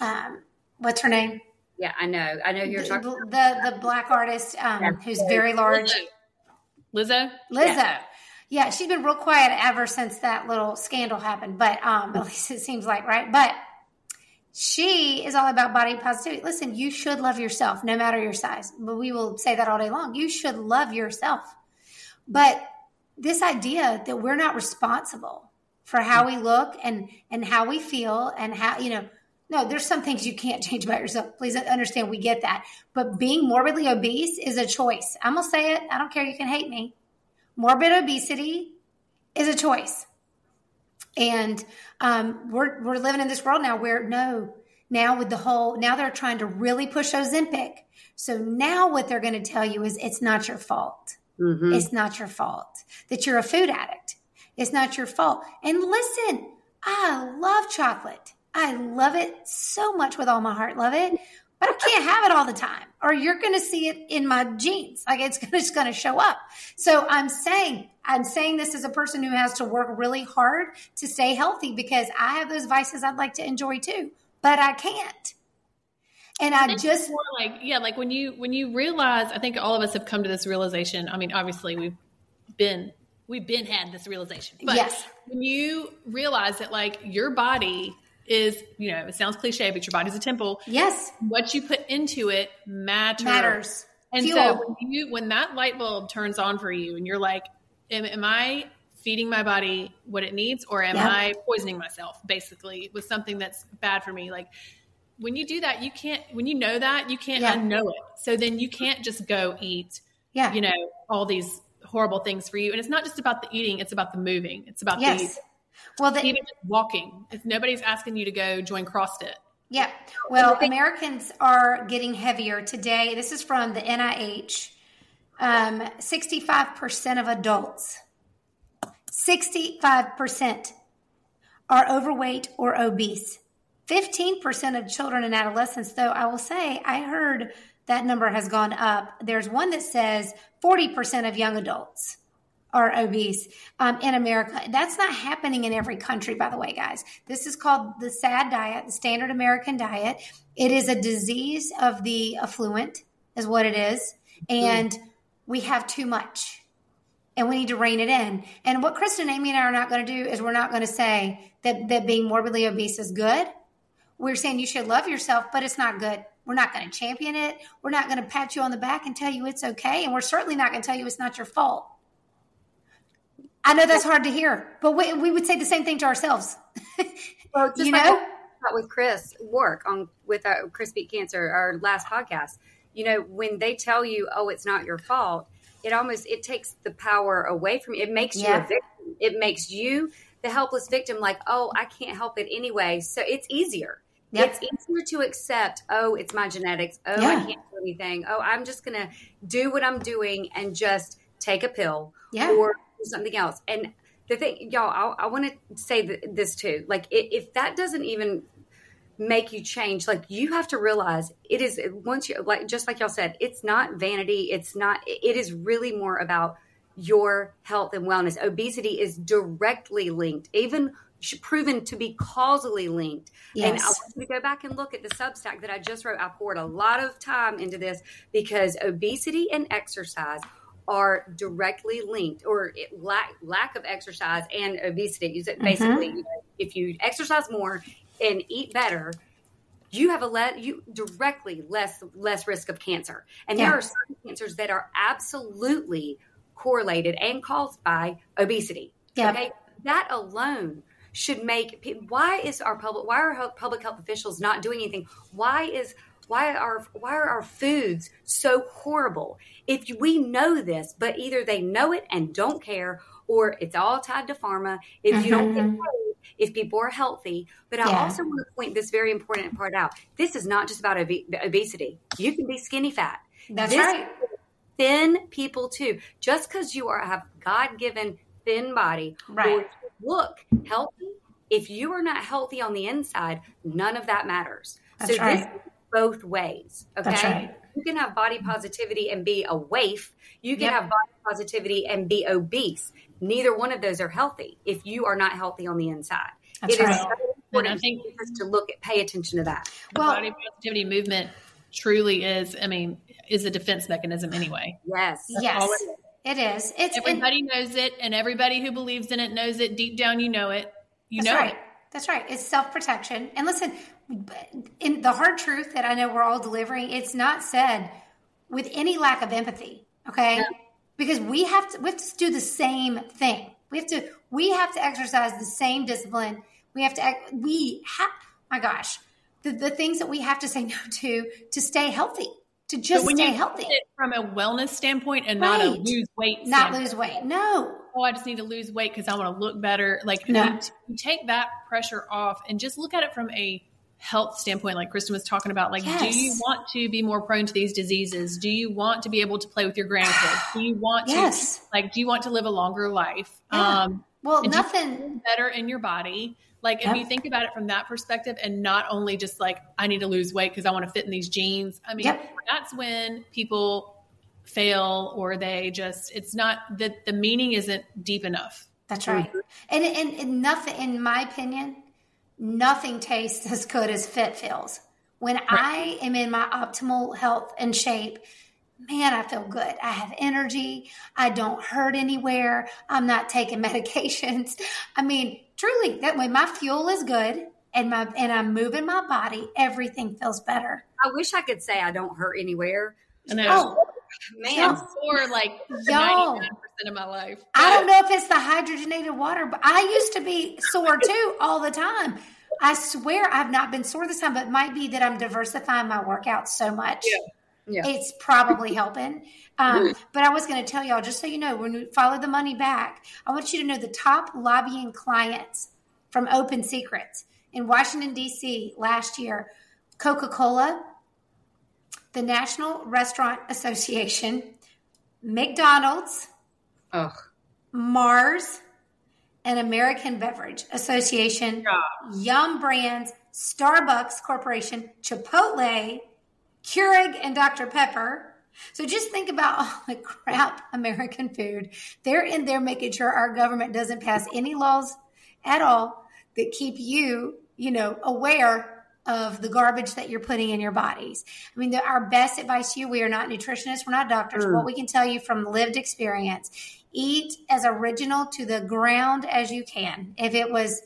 um what's her name? Yeah, I know. I know you're The, talking the the black artist um who's very large. Lizzo. Lizzo. Yeah. she's been real quiet ever since that little scandal happened, but um, at least it seems like, right? But she is all about body positivity. Listen, you should love yourself no matter your size. But we will say that all day long. You should love yourself. But this idea that we're not responsible for how we look and and how we feel and how you know no there's some things you can't change about yourself please understand we get that but being morbidly obese is a choice i'm gonna say it i don't care you can hate me morbid obesity is a choice and um, we're, we're living in this world now where no now with the whole now they're trying to really push ozempic so now what they're going to tell you is it's not your fault Mhm. it's not your fault that you're a food addict. It's not your fault. And listen, I love chocolate. I love it so much with all my heart. Love it. But I can't have it all the time, or you're going to see it in my jeans. Like it's gonna, going to show up. So I'm saying, I'm saying this as a person who has to work really hard to stay healthy because I have those vices I'd like to enjoy too, but I can't. And I just, more like yeah, like when you when you realize, I think all of us have come to this realization. I mean, obviously we've been we've been had this realization, but Yes. when you realize that like your body is, you know, it sounds cliche, but your body's a temple. yes, What you put into it matters. matters. And Fuel. so when you when that light bulb turns on for you, and you're like, am, am I feeding my body what it needs, or am Yeah. I poisoning myself basically with something that's bad for me? Like when you do that, you can't. When you know that, you can't Yeah. unknow it. So then you can't just go eat, yeah. you know, all these horrible things for you. And it's not just about the eating; it's about the moving. It's about yes. Well, the, even walking. If nobody's asking you to go join CrossFit, Yeah. Well, Americans are getting heavier today. This is from the NIH. Um, 65% of adults, 65% are overweight or obese. 15% of children and adolescents, though, I will say, I heard that number has gone up. There's one that says 40% of young adults are obese um, in America. That's not happening in every country, by the way, guys. This is called the SAD diet, the standard American diet. It is a disease of the affluent, is what it is. And we have too much. and we need to rein it in. And what Kristen, Amy, and I are not going to do is we're not going to say that, that being morbidly obese is good. We're saying you should love yourself, but it's not good. We're not going to champion it. We're not going to pat you on the back and tell you it's okay. And we're certainly not going to tell you it's not your fault. I know that's hard to hear, but we, we would say the same thing to ourselves. Well, just you like know? with Chris Wark on with our Chris Beat Cancer, our last podcast. You know, when they tell you, "Oh, it's not your fault," it almost it takes the power away from you. It makes you a victim. It makes you the helpless victim. Like, oh, I can't help it anyway. So it's easier. Yep. It's easier to accept. Oh, it's my genetics. Oh, I can't do anything. Oh, I'm just gonna do what I'm doing and just take a pill Yeah. or something else. And the thing, y'all, I, I want to say th- this too. Like, if that doesn't even make you change, like you have to realize it is once you like just like y'all said, it's not vanity. It's not. It is really more about your health and wellness. Obesity is directly linked, even proven to be causally linked. Yes. And I want you to go back and look at the Substack that I just wrote. I poured a lot of time into this because obesity and exercise are directly linked, or it, lack lack of exercise and obesity. It mm-hmm. basically know, if you exercise more and eat better, you have a let you directly less less risk of cancer. And Yeah. there are certain cancers that are absolutely correlated and caused by obesity. Yeah. Okay, that alone should make why is our public why are public health officials not doing anything why is why are why are our foods so horrible if we know this but either they know it and don't care or it's all tied to pharma if you don't get Mhm. paid if people are healthy but i Yeah. also want to point this very important part out this is not just about obe- obesity you can be skinny fat That's This right. thin people too. Just because you are have God given thin body Right. or look healthy, if you are not healthy on the inside, none of that matters. That's so right. this is both ways. Okay. That's right. You can have body positivity and be a waif. You can Yep. have body positivity and be obese. Neither one of those are healthy if you are not healthy on the inside. That's It is right. so And I important think- to look at, pay attention to that. The Well- body positivity movement truly is, I mean, is a defense mechanism anyway. Yes. Yes, all it is. it is. It's and- Everybody knows it, and everybody who believes in it knows it. Deep down, you know it. You That's know right. it. That's right. It's self protection. And listen, in the hard truth that I know we're all delivering, it's not said with any lack of empathy. Okay, because we have to we have to do the same thing. We have to we have to exercise the same discipline. We have to we have my gosh the, the things that we have to say no to to stay healthy to just stay healthy, from a wellness standpoint and not a lose weight, not standpoint, lose weight. No, oh, I just need to lose weight because I want to look better. Like No. you, you take that pressure off and just look at it from a health standpoint, like Kristen was talking about. Like, do you want to be more prone to these diseases? Do you want to be able to play with your grandkids? Do you want Yes. to like? Do you want to live a longer life? Yeah. Um, well, and do you nothing. better in your body. Like if Yep. you think about it from that perspective and not only just like I need to lose weight because I want to fit in these jeans. I mean, Yep. that's when people fail or they just it's not that the meaning isn't deep enough. That's right. And, and and nothing, in my opinion, nothing tastes as good as fit feels. When I am in my optimal health and shape, man, I feel good. I have energy. I don't hurt anywhere. I'm not taking medications. I mean, truly, that way my fuel is good and my and I'm moving my body. Everything feels better. I wish I could say I don't hurt anywhere. And I Oh, Man, for like ninety nine percent of my life. I don't know if it's the hydrogenated water, but I used to be sore too all the time. I swear I've not been sore this time, but it might be that I'm diversifying my workouts so much. Yeah. It's probably helping. Um, but I was going to tell y'all, just so you know, when we follow the money back, I want you to know the top lobbying clients from Open Secrets in Washington, D.C. last year Coca Cola, the National Restaurant Association, McDonald's, ugh. Mars, and American Beverage Association, Yum Brands, Starbucks Corporation, Chipotle, Keurig, and Dr. Pepper. So just think about all the crap American food. They're in there making sure our government doesn't pass any laws at all that keep you, you know, aware of the garbage that you're putting in your bodies. I mean, the, our best advice to you, we are not nutritionists, we're not doctors. What we can tell you from lived experience eat as original to the ground as you can. If it was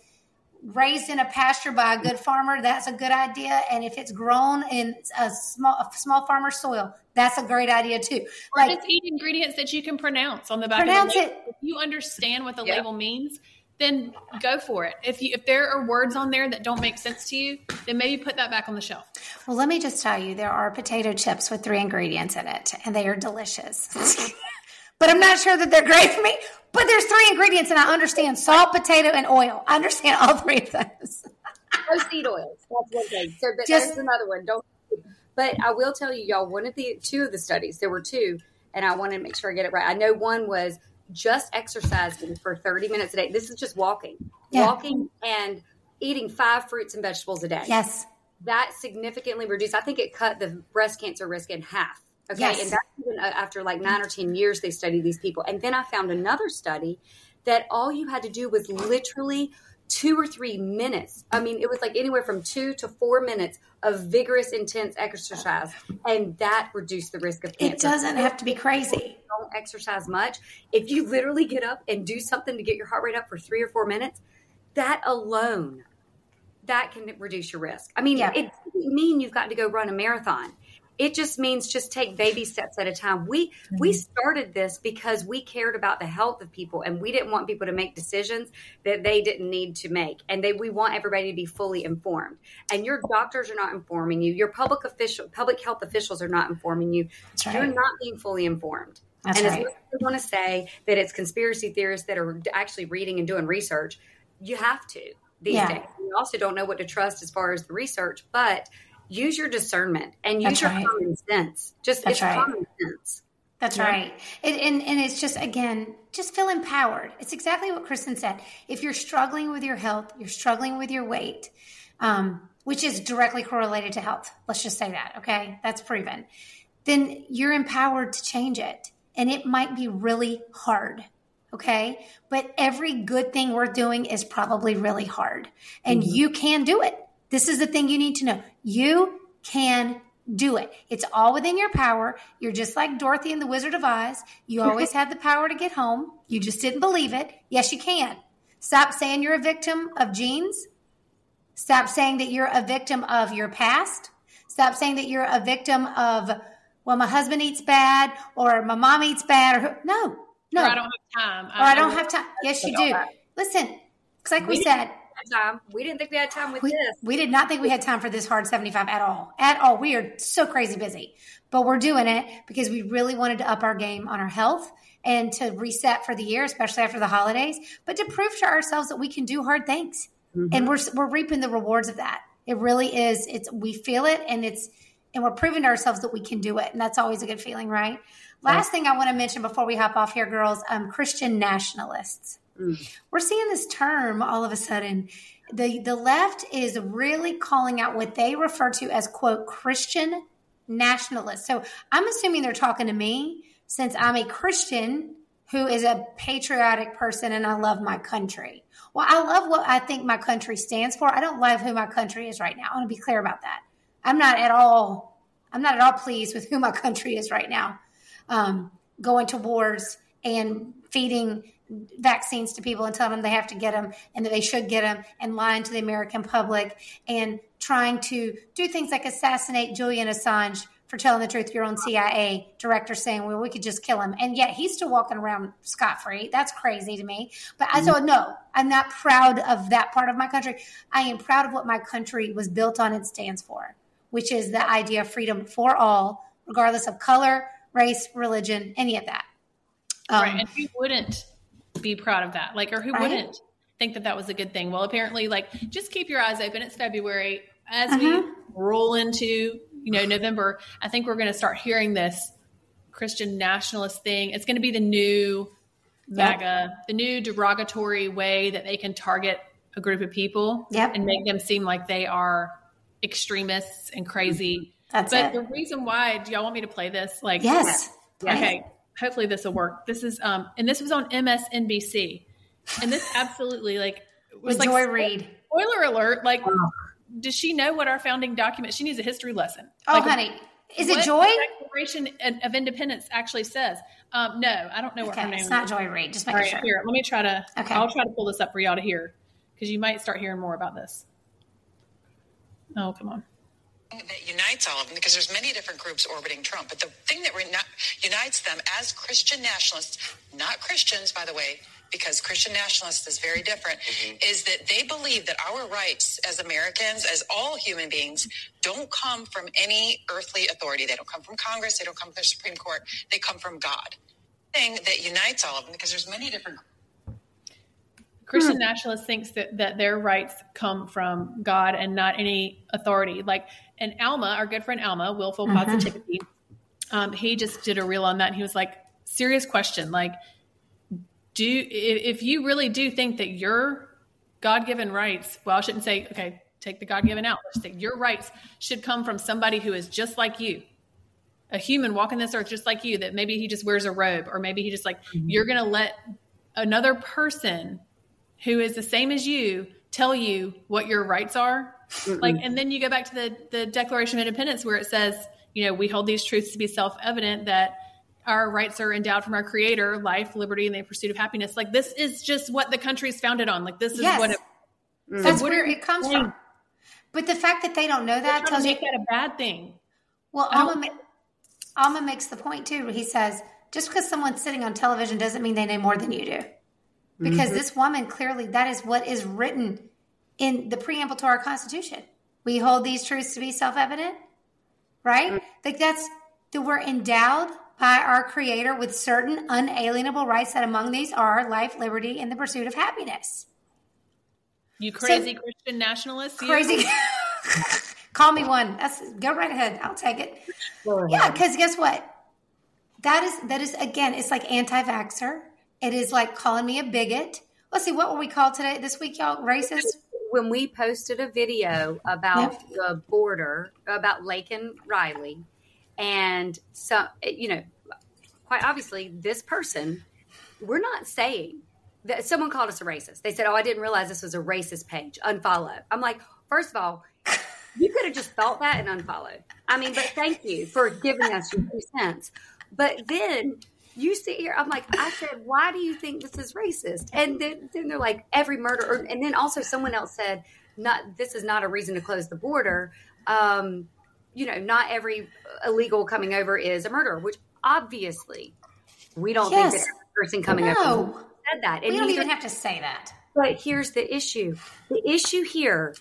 raised in a pasture by a good farmer, that's a good idea. And if it's grown in a small a small farmer soil, that's a great idea too. Or like, just eat ingredients that you can pronounce on the back pronounce of the label. It. If you understand what the yeah. label means, then go for it. If you if there are words on there that don't make sense to you, then maybe put that back on the shelf. Well, let me just tell you, there are potato chips with three ingredients in it, and they are delicious. but I'm not sure that they're great for me. But there's three ingredients, and I understand salt, potato, and oil. I understand all three of those. no seed oils. That's one thing. So, but Just, there's another one. Don't. But I will tell you, y'all. One of the two of the studies, there were two, and I want to make sure I get it right. I know one was just exercising for 30 minutes a day. This is just walking, yeah. walking and eating five fruits and vegetables a day. Yes. That significantly reduced, I think it cut the breast cancer risk in half. Okay. Yes. And that's even uh, after like nine or 10 years they studied these people. And then I found another study that all you had to do was literally two or three minutes. I mean, it was like anywhere from two to four minutes of vigorous, intense exercise, and that reduced the risk of cancer. It doesn't have to be crazy. Don't exercise much. If you literally get up and do something to get your heart rate up for three or four minutes, that alone, that can reduce your risk. I mean, yeah. it doesn't mean you've got to go run a marathon it just means just take baby steps at a time we mm-hmm. we started this because we cared about the health of people and we didn't want people to make decisions that they didn't need to make and they we want everybody to be fully informed and your doctors are not informing you your public official public health officials are not informing you right. you're not being fully informed That's and right. as much as want to say that it's conspiracy theorists that are actually reading and doing research you have to these yeah. days you also don't know what to trust as far as the research but use your discernment and use That's your right. common sense. Just That's it's right. common sense. That's yeah. right. It, and, and it's just, again, just feel empowered. It's exactly what Kristen said. If you're struggling with your health, you're struggling with your weight, um, which is directly correlated to health. Let's just say that. Okay. That's proven. Then you're empowered to change it. And it might be really hard. Okay. But every good thing we're doing is probably really hard. And mm-hmm. you can do it. This is the thing you need to know. You can do it. It's all within your power. You're just like Dorothy and the Wizard of Oz. You always had the power to get home. You just didn't believe it. Yes, you can. Stop saying you're a victim of genes. Stop saying that you're a victim of your past. Stop saying that you're a victim of, well, my husband eats bad or my mom eats bad or no, no. Or I don't have time. Or I, I don't have time. Yes, you do. Listen, it's like we, we said, time. We didn't think we had time with we, this. We did not think we had time for this hard 75 at all. At all. We are so crazy busy. But we're doing it because we really wanted to up our game on our health and to reset for the year, especially after the holidays, but to prove to ourselves that we can do hard things. Mm-hmm. And we're we're reaping the rewards of that. It really is. It's we feel it and it's and we're proving to ourselves that we can do it. And that's always a good feeling, right? Last right. thing I want to mention before we hop off here, girls, um, Christian nationalists. Mm. We're seeing this term all of a sudden. The the left is really calling out what they refer to as quote Christian nationalists. So I'm assuming they're talking to me since I'm a Christian who is a patriotic person and I love my country. Well, I love what I think my country stands for. I don't love who my country is right now. I want to be clear about that. I'm not at all I'm not at all pleased with who my country is right now. Um, going to wars and feeding vaccines to people and telling them they have to get them and that they should get them and lying to the American public and trying to do things like assassinate Julian Assange for telling the truth. Your own CIA director saying, well, we could just kill him. And yet he's still walking around scot free. That's crazy to me. But I so no, I'm not proud of that part of my country. I am proud of what my country was built on and stands for, which is the idea of freedom for all, regardless of color, race, religion, any of that. Um, right. And who wouldn't be proud of that? Like, or who right? wouldn't think that that was a good thing? Well, apparently, like, just keep your eyes open. It's February. As uh-huh. we roll into, you know, November, I think we're going to start hearing this Christian nationalist thing. It's going to be the new MAGA, yep. the new derogatory way that they can target a group of people yep. and make them seem like they are extremists and crazy. That's but it. the reason why, do y'all want me to play this? Like, yes. Okay hopefully this will work. This is um and this was on MSNBC. And this absolutely like was like Joy Reid. Spoiler alert, like oh. does she know what our founding document? She needs a history lesson. Oh like, honey, Is it Joy? the Declaration of Independence actually says. Um, no, I don't know what her name it's is. not Joy Reid. Just making right, sure. here, let me try to. Okay. I'll try to pull this up for y'all to hear because you might start hearing more about this. Oh, come on. That unites all of them because there's many different groups orbiting Trump. But the thing that re- not, unites them as Christian nationalists, not Christians, by the way, because Christian nationalists is very different, is that they believe that our rights as Americans, as all human beings, don't come from any earthly authority. They don't come from Congress. They don't come from the Supreme Court. They come from God. Thing that unites all of them because there's many different Christian Hmm. nationalist thinks that, that their rights come from God and not any authority. Like, and Alma, our good friend Alma, Willful Mm-hmm. Positivity, um, he just did a reel on that. And he was like, serious question. Like, do if, you really do think that your God given rights, well, I shouldn't say, okay, take the God given out. Let's say your rights should come from somebody who is just like you, a human walking this earth just like you, that maybe he just wears a robe or maybe he just like, you're going to let another person who is the same as you tell you what your rights are like and then you go back to the the declaration of independence where it says you know we hold these truths to be self-evident that our rights are endowed from our creator life liberty and the pursuit of happiness like this is just what the country is founded on like this is Yes. what it, That's what where it comes from. But the fact that they don't know that tells you that a bad thing Well, Alma, Alma makes the point too. He says, just because someone's sitting on television doesn't mean they know more than you do. Because Mm-hmm. this woman clearly, that is what is written in the preamble to our Constitution. We hold these truths to be self evident, right? Mm-hmm. Like that's that we're endowed by our Creator with certain unalienable rights, that among these are life, liberty, and the pursuit of happiness. you crazy christian nationalist? Crazy. Call me one. That's go right ahead. I'll take it. Yeah, because guess what? That is that is again, it's like anti-vaxxer. It is like calling me a bigot. Let's see, what were we called today this week, y'all? Racist? When we posted a video about the border about Laken Riley, and so you know, quite obviously, this person, we're not saying that someone called us a racist. They said, "Oh, I didn't realize this was a racist page. Unfollow." I'm like, first of all, you could have just thought that and unfollowed. I mean, but thank you for giving us your two cents. But then you sit here, I'm like, I said, why do you think this is racist? And then, then they're like, every murder. Or, and then also someone else said, not this is not a reason to close the border. Um, you know, not every illegal coming over is a murderer, which obviously we don't think that every person coming No. over said that. We don't even have to say that. but here's the issue. The issue here,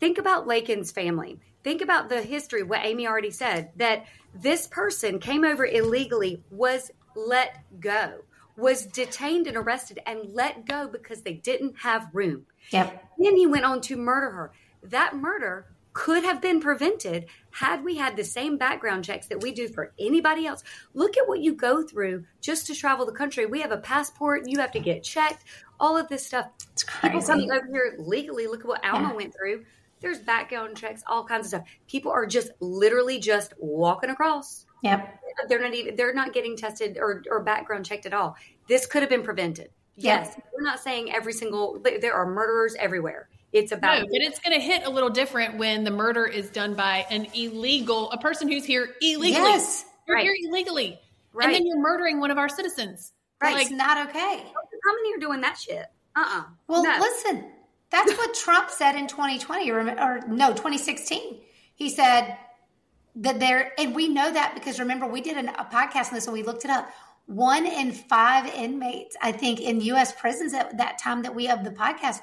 think about Laken's family. Think about the history, what Amy already said, that this person came over illegally, was let go, was detained and arrested and let go because they didn't have room. Yep. Then he went on to murder her. That murder could have been prevented had we had the same background checks that we do for anybody else. Look at what you go through just to travel the country. We have a passport, you have to get checked, all of this stuff. It's People coming over here legally, look at what Alma Yeah. went through. There's background checks, all kinds of stuff. People are just literally just walking across. Yep. They're not even they're not getting tested or, or background checked at all. This could have been prevented. Yes, Yeah. we're not saying every single there are murderers everywhere. It's about No, but it's going to hit a little different when the murder is done by an illegal, a person who's here illegally. Yes. You're Right. here illegally. Right. And then you're murdering one of our citizens. Right. Like, it's not okay. How many are doing that shit. Uh uh Well, no. listen, that's what Trump said in 2020 or, or no, 2016. He said that there, and we know that because remember, we did an, a podcast on this and we looked it up. One in five inmates, I think, in U.S. prisons at that time that we have the podcast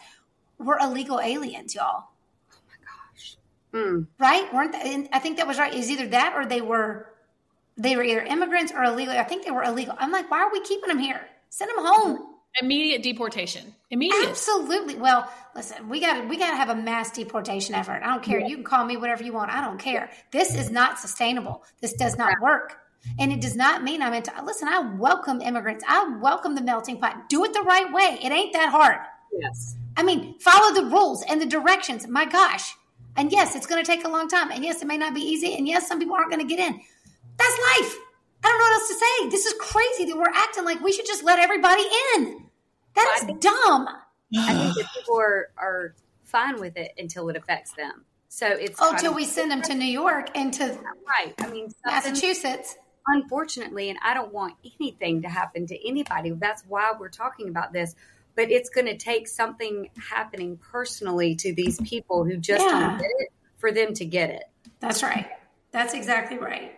were illegal aliens, y'all. Oh my gosh mm. Right? Weren't they? and I think that was right. Is either that or they were they were either immigrants or illegal. I think they were illegal. I'm like, why are we keeping them here? Send them home. Immediate deportation. Immediate. Absolutely. Well, listen, we got to we got to have a mass deportation effort. I don't care. You can call me whatever you want. I don't care. This is not sustainable. This does not work. And it does not mean I'm into listen, I welcome immigrants. I welcome the melting pot. Do it the right way. It ain't that hard. Yes. I mean, follow the rules and the directions. My gosh. And yes, it's going to take a long time. And yes, it may not be easy. And yes, some people aren't going to get in. That's life. I don't know what else to say. This is crazy that we're acting like we should just let everybody in. That is I think- dumb. I think that people are, are fine with it until it affects them. So it's Oh, till we send them to New York and to right. I mean, Massachusetts. unfortunately, and I don't want anything to happen to anybody. That's why we're talking about this. But it's going to take something happening personally to these people who just Yeah. don't get it for them to get it. That's right. That's exactly right.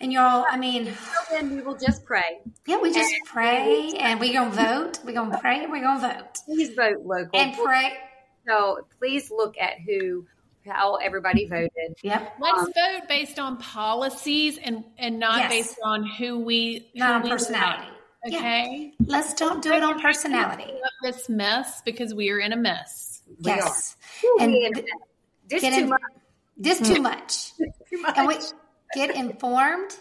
And y'all, I mean, then we will just pray. yeah, we just pray and we gonna vote. We gonna pray and we gonna vote Please vote local. and pray. So please look at who, how everybody voted. Yep. Let's Um, vote based on policies and and not Yes. based on who we who Not on we personality. like, Yeah. Okay. Let's don't do it on personality. This mess because we are in a mess. We Yes. are. And And this too in- much. This too much. Too much. And we get informed,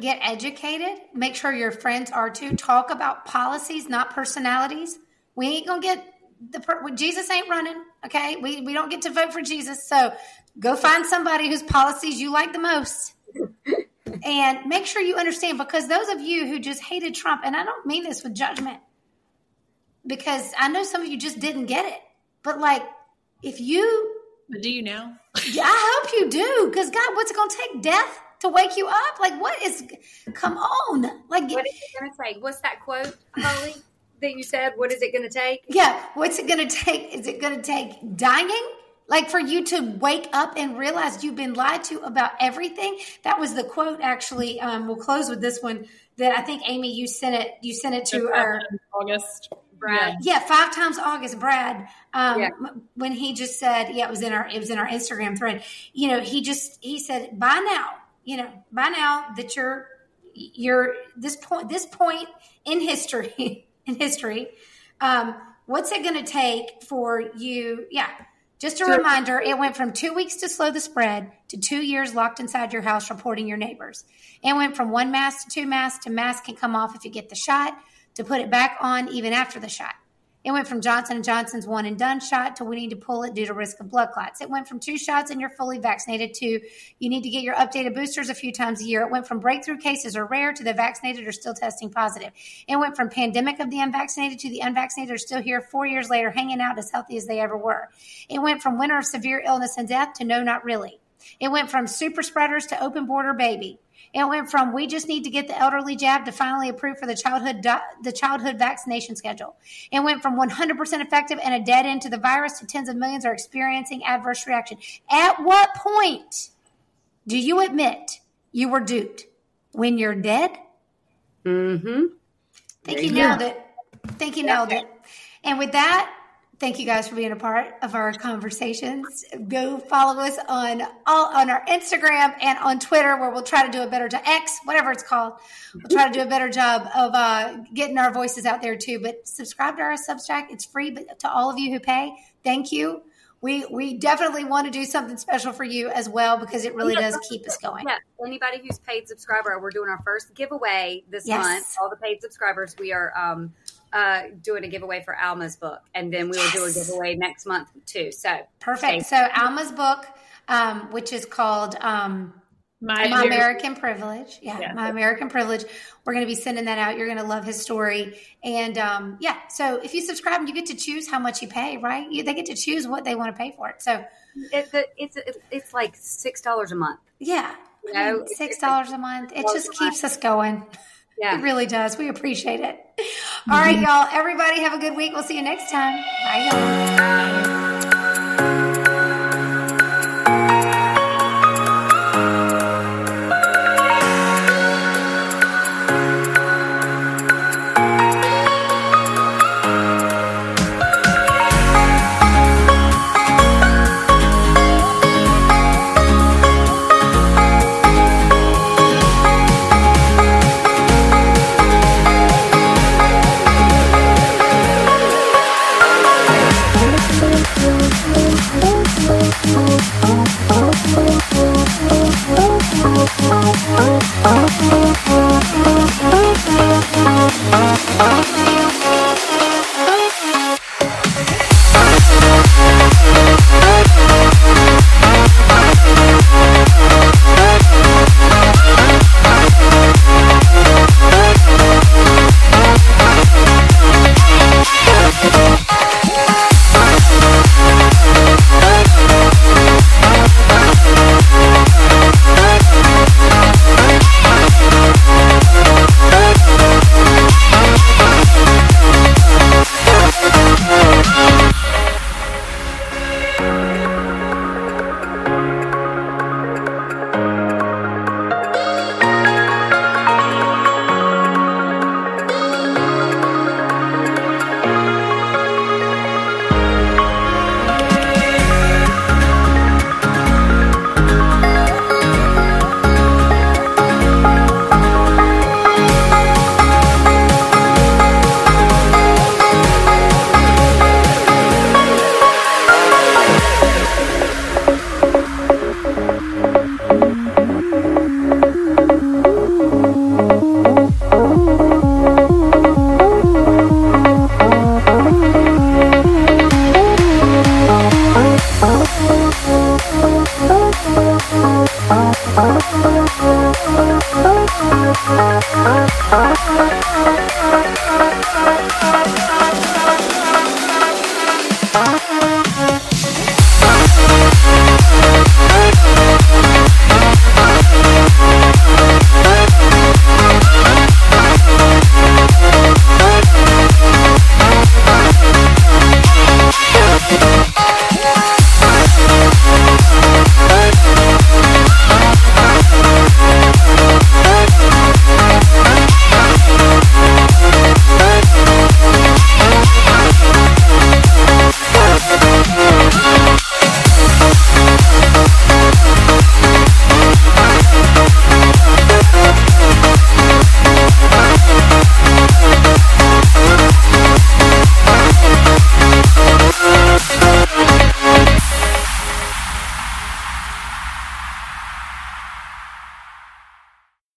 get educated, make sure your friends are too. Talk about policies, not personalities. We ain't gonna get the per- Jesus ain't running. Okay, we we don't get to vote for Jesus. So go find somebody whose policies you like the most. And make sure you understand because those of you who just hated Trump, and I don't mean this with judgment, because I know some of you just didn't get it. But like, if you But do you now? yeah, I hope you do. Because God, what's it going to take? Death to wake you up? Like, what is? Come on, like, What is it going to take? What's that quote, Holly, that you said? What is it going to take? yeah. What's it going to take? Is it going to take dying? Like for you to wake up and realize you've been lied to about everything. That was the quote. Actually, um, we'll close with this one. That I think Amy, you sent it. You sent it to our August. Brad. yeah five times August. Brad, um, Yeah. when he just said, yeah, it was in our it was in our Instagram thread. You know, he just he said, by now, you know, by now that you're you're this point this point in history in history, um, what's it going to take for you? Yeah. Just a reminder, it went from two weeks to slow the spread to two years locked inside your house reporting your neighbors. It went from one mask to two masks to masks can come off if you get the shot to put it back on even after the shot. It went from Johnson & Johnson's one and done shot to we need to pull it due to risk of blood clots. It went from two shots and you're fully vaccinated to you need to get your updated boosters a few times a year. It went from breakthrough cases are rare to the vaccinated are still testing positive. It went from pandemic of the unvaccinated to the unvaccinated are still here four years later hanging out as healthy as they ever were. It went from winter of severe illness and death to no, not really. It went from super spreaders to open border baby. It went from we just need to get the elderly jab to finally approved for the childhood the childhood vaccination schedule. It went from 100% effective and a dead end to the virus to tens of millions are experiencing adverse reaction. At what point do you admit you were duped? When you're dead? Mm-hmm. Think you nailed it. Think you nailed it. And with that, thank you guys for being a part of our conversations. Go follow us on all on our Instagram and on Twitter, where we'll try to do a better job. X, whatever it's called, we'll try to do a better job of uh, getting our voices out there too. But subscribe to our Substack; it's free. But to all of you who pay, thank you. We we definitely want to do something special for you as well because it really does keep us going. Yeah, anybody who's paid subscriber, we're doing our first giveaway this Yes. month. All the paid subscribers, we are um, uh, doing a giveaway for Alma's book, and then we will do a giveaway next month too. So Perfect. So Alma's book, um, which is called um, My, My American Privilege. Yeah, Yeah. My American Privilege. We're going to be sending that out. You're going to love his story. And um, yeah, so if you subscribe, you get to choose how much you pay, right? You, they get to choose what they want to pay for it. So it, the, it's it's like six dollars a month. yeah, You know, six dollars a month. It just a keeps us going. Yeah. It really does. We appreciate it. Mm-hmm. All right, y'all. Everybody have a good week. We'll see you next time. Bye, y'all.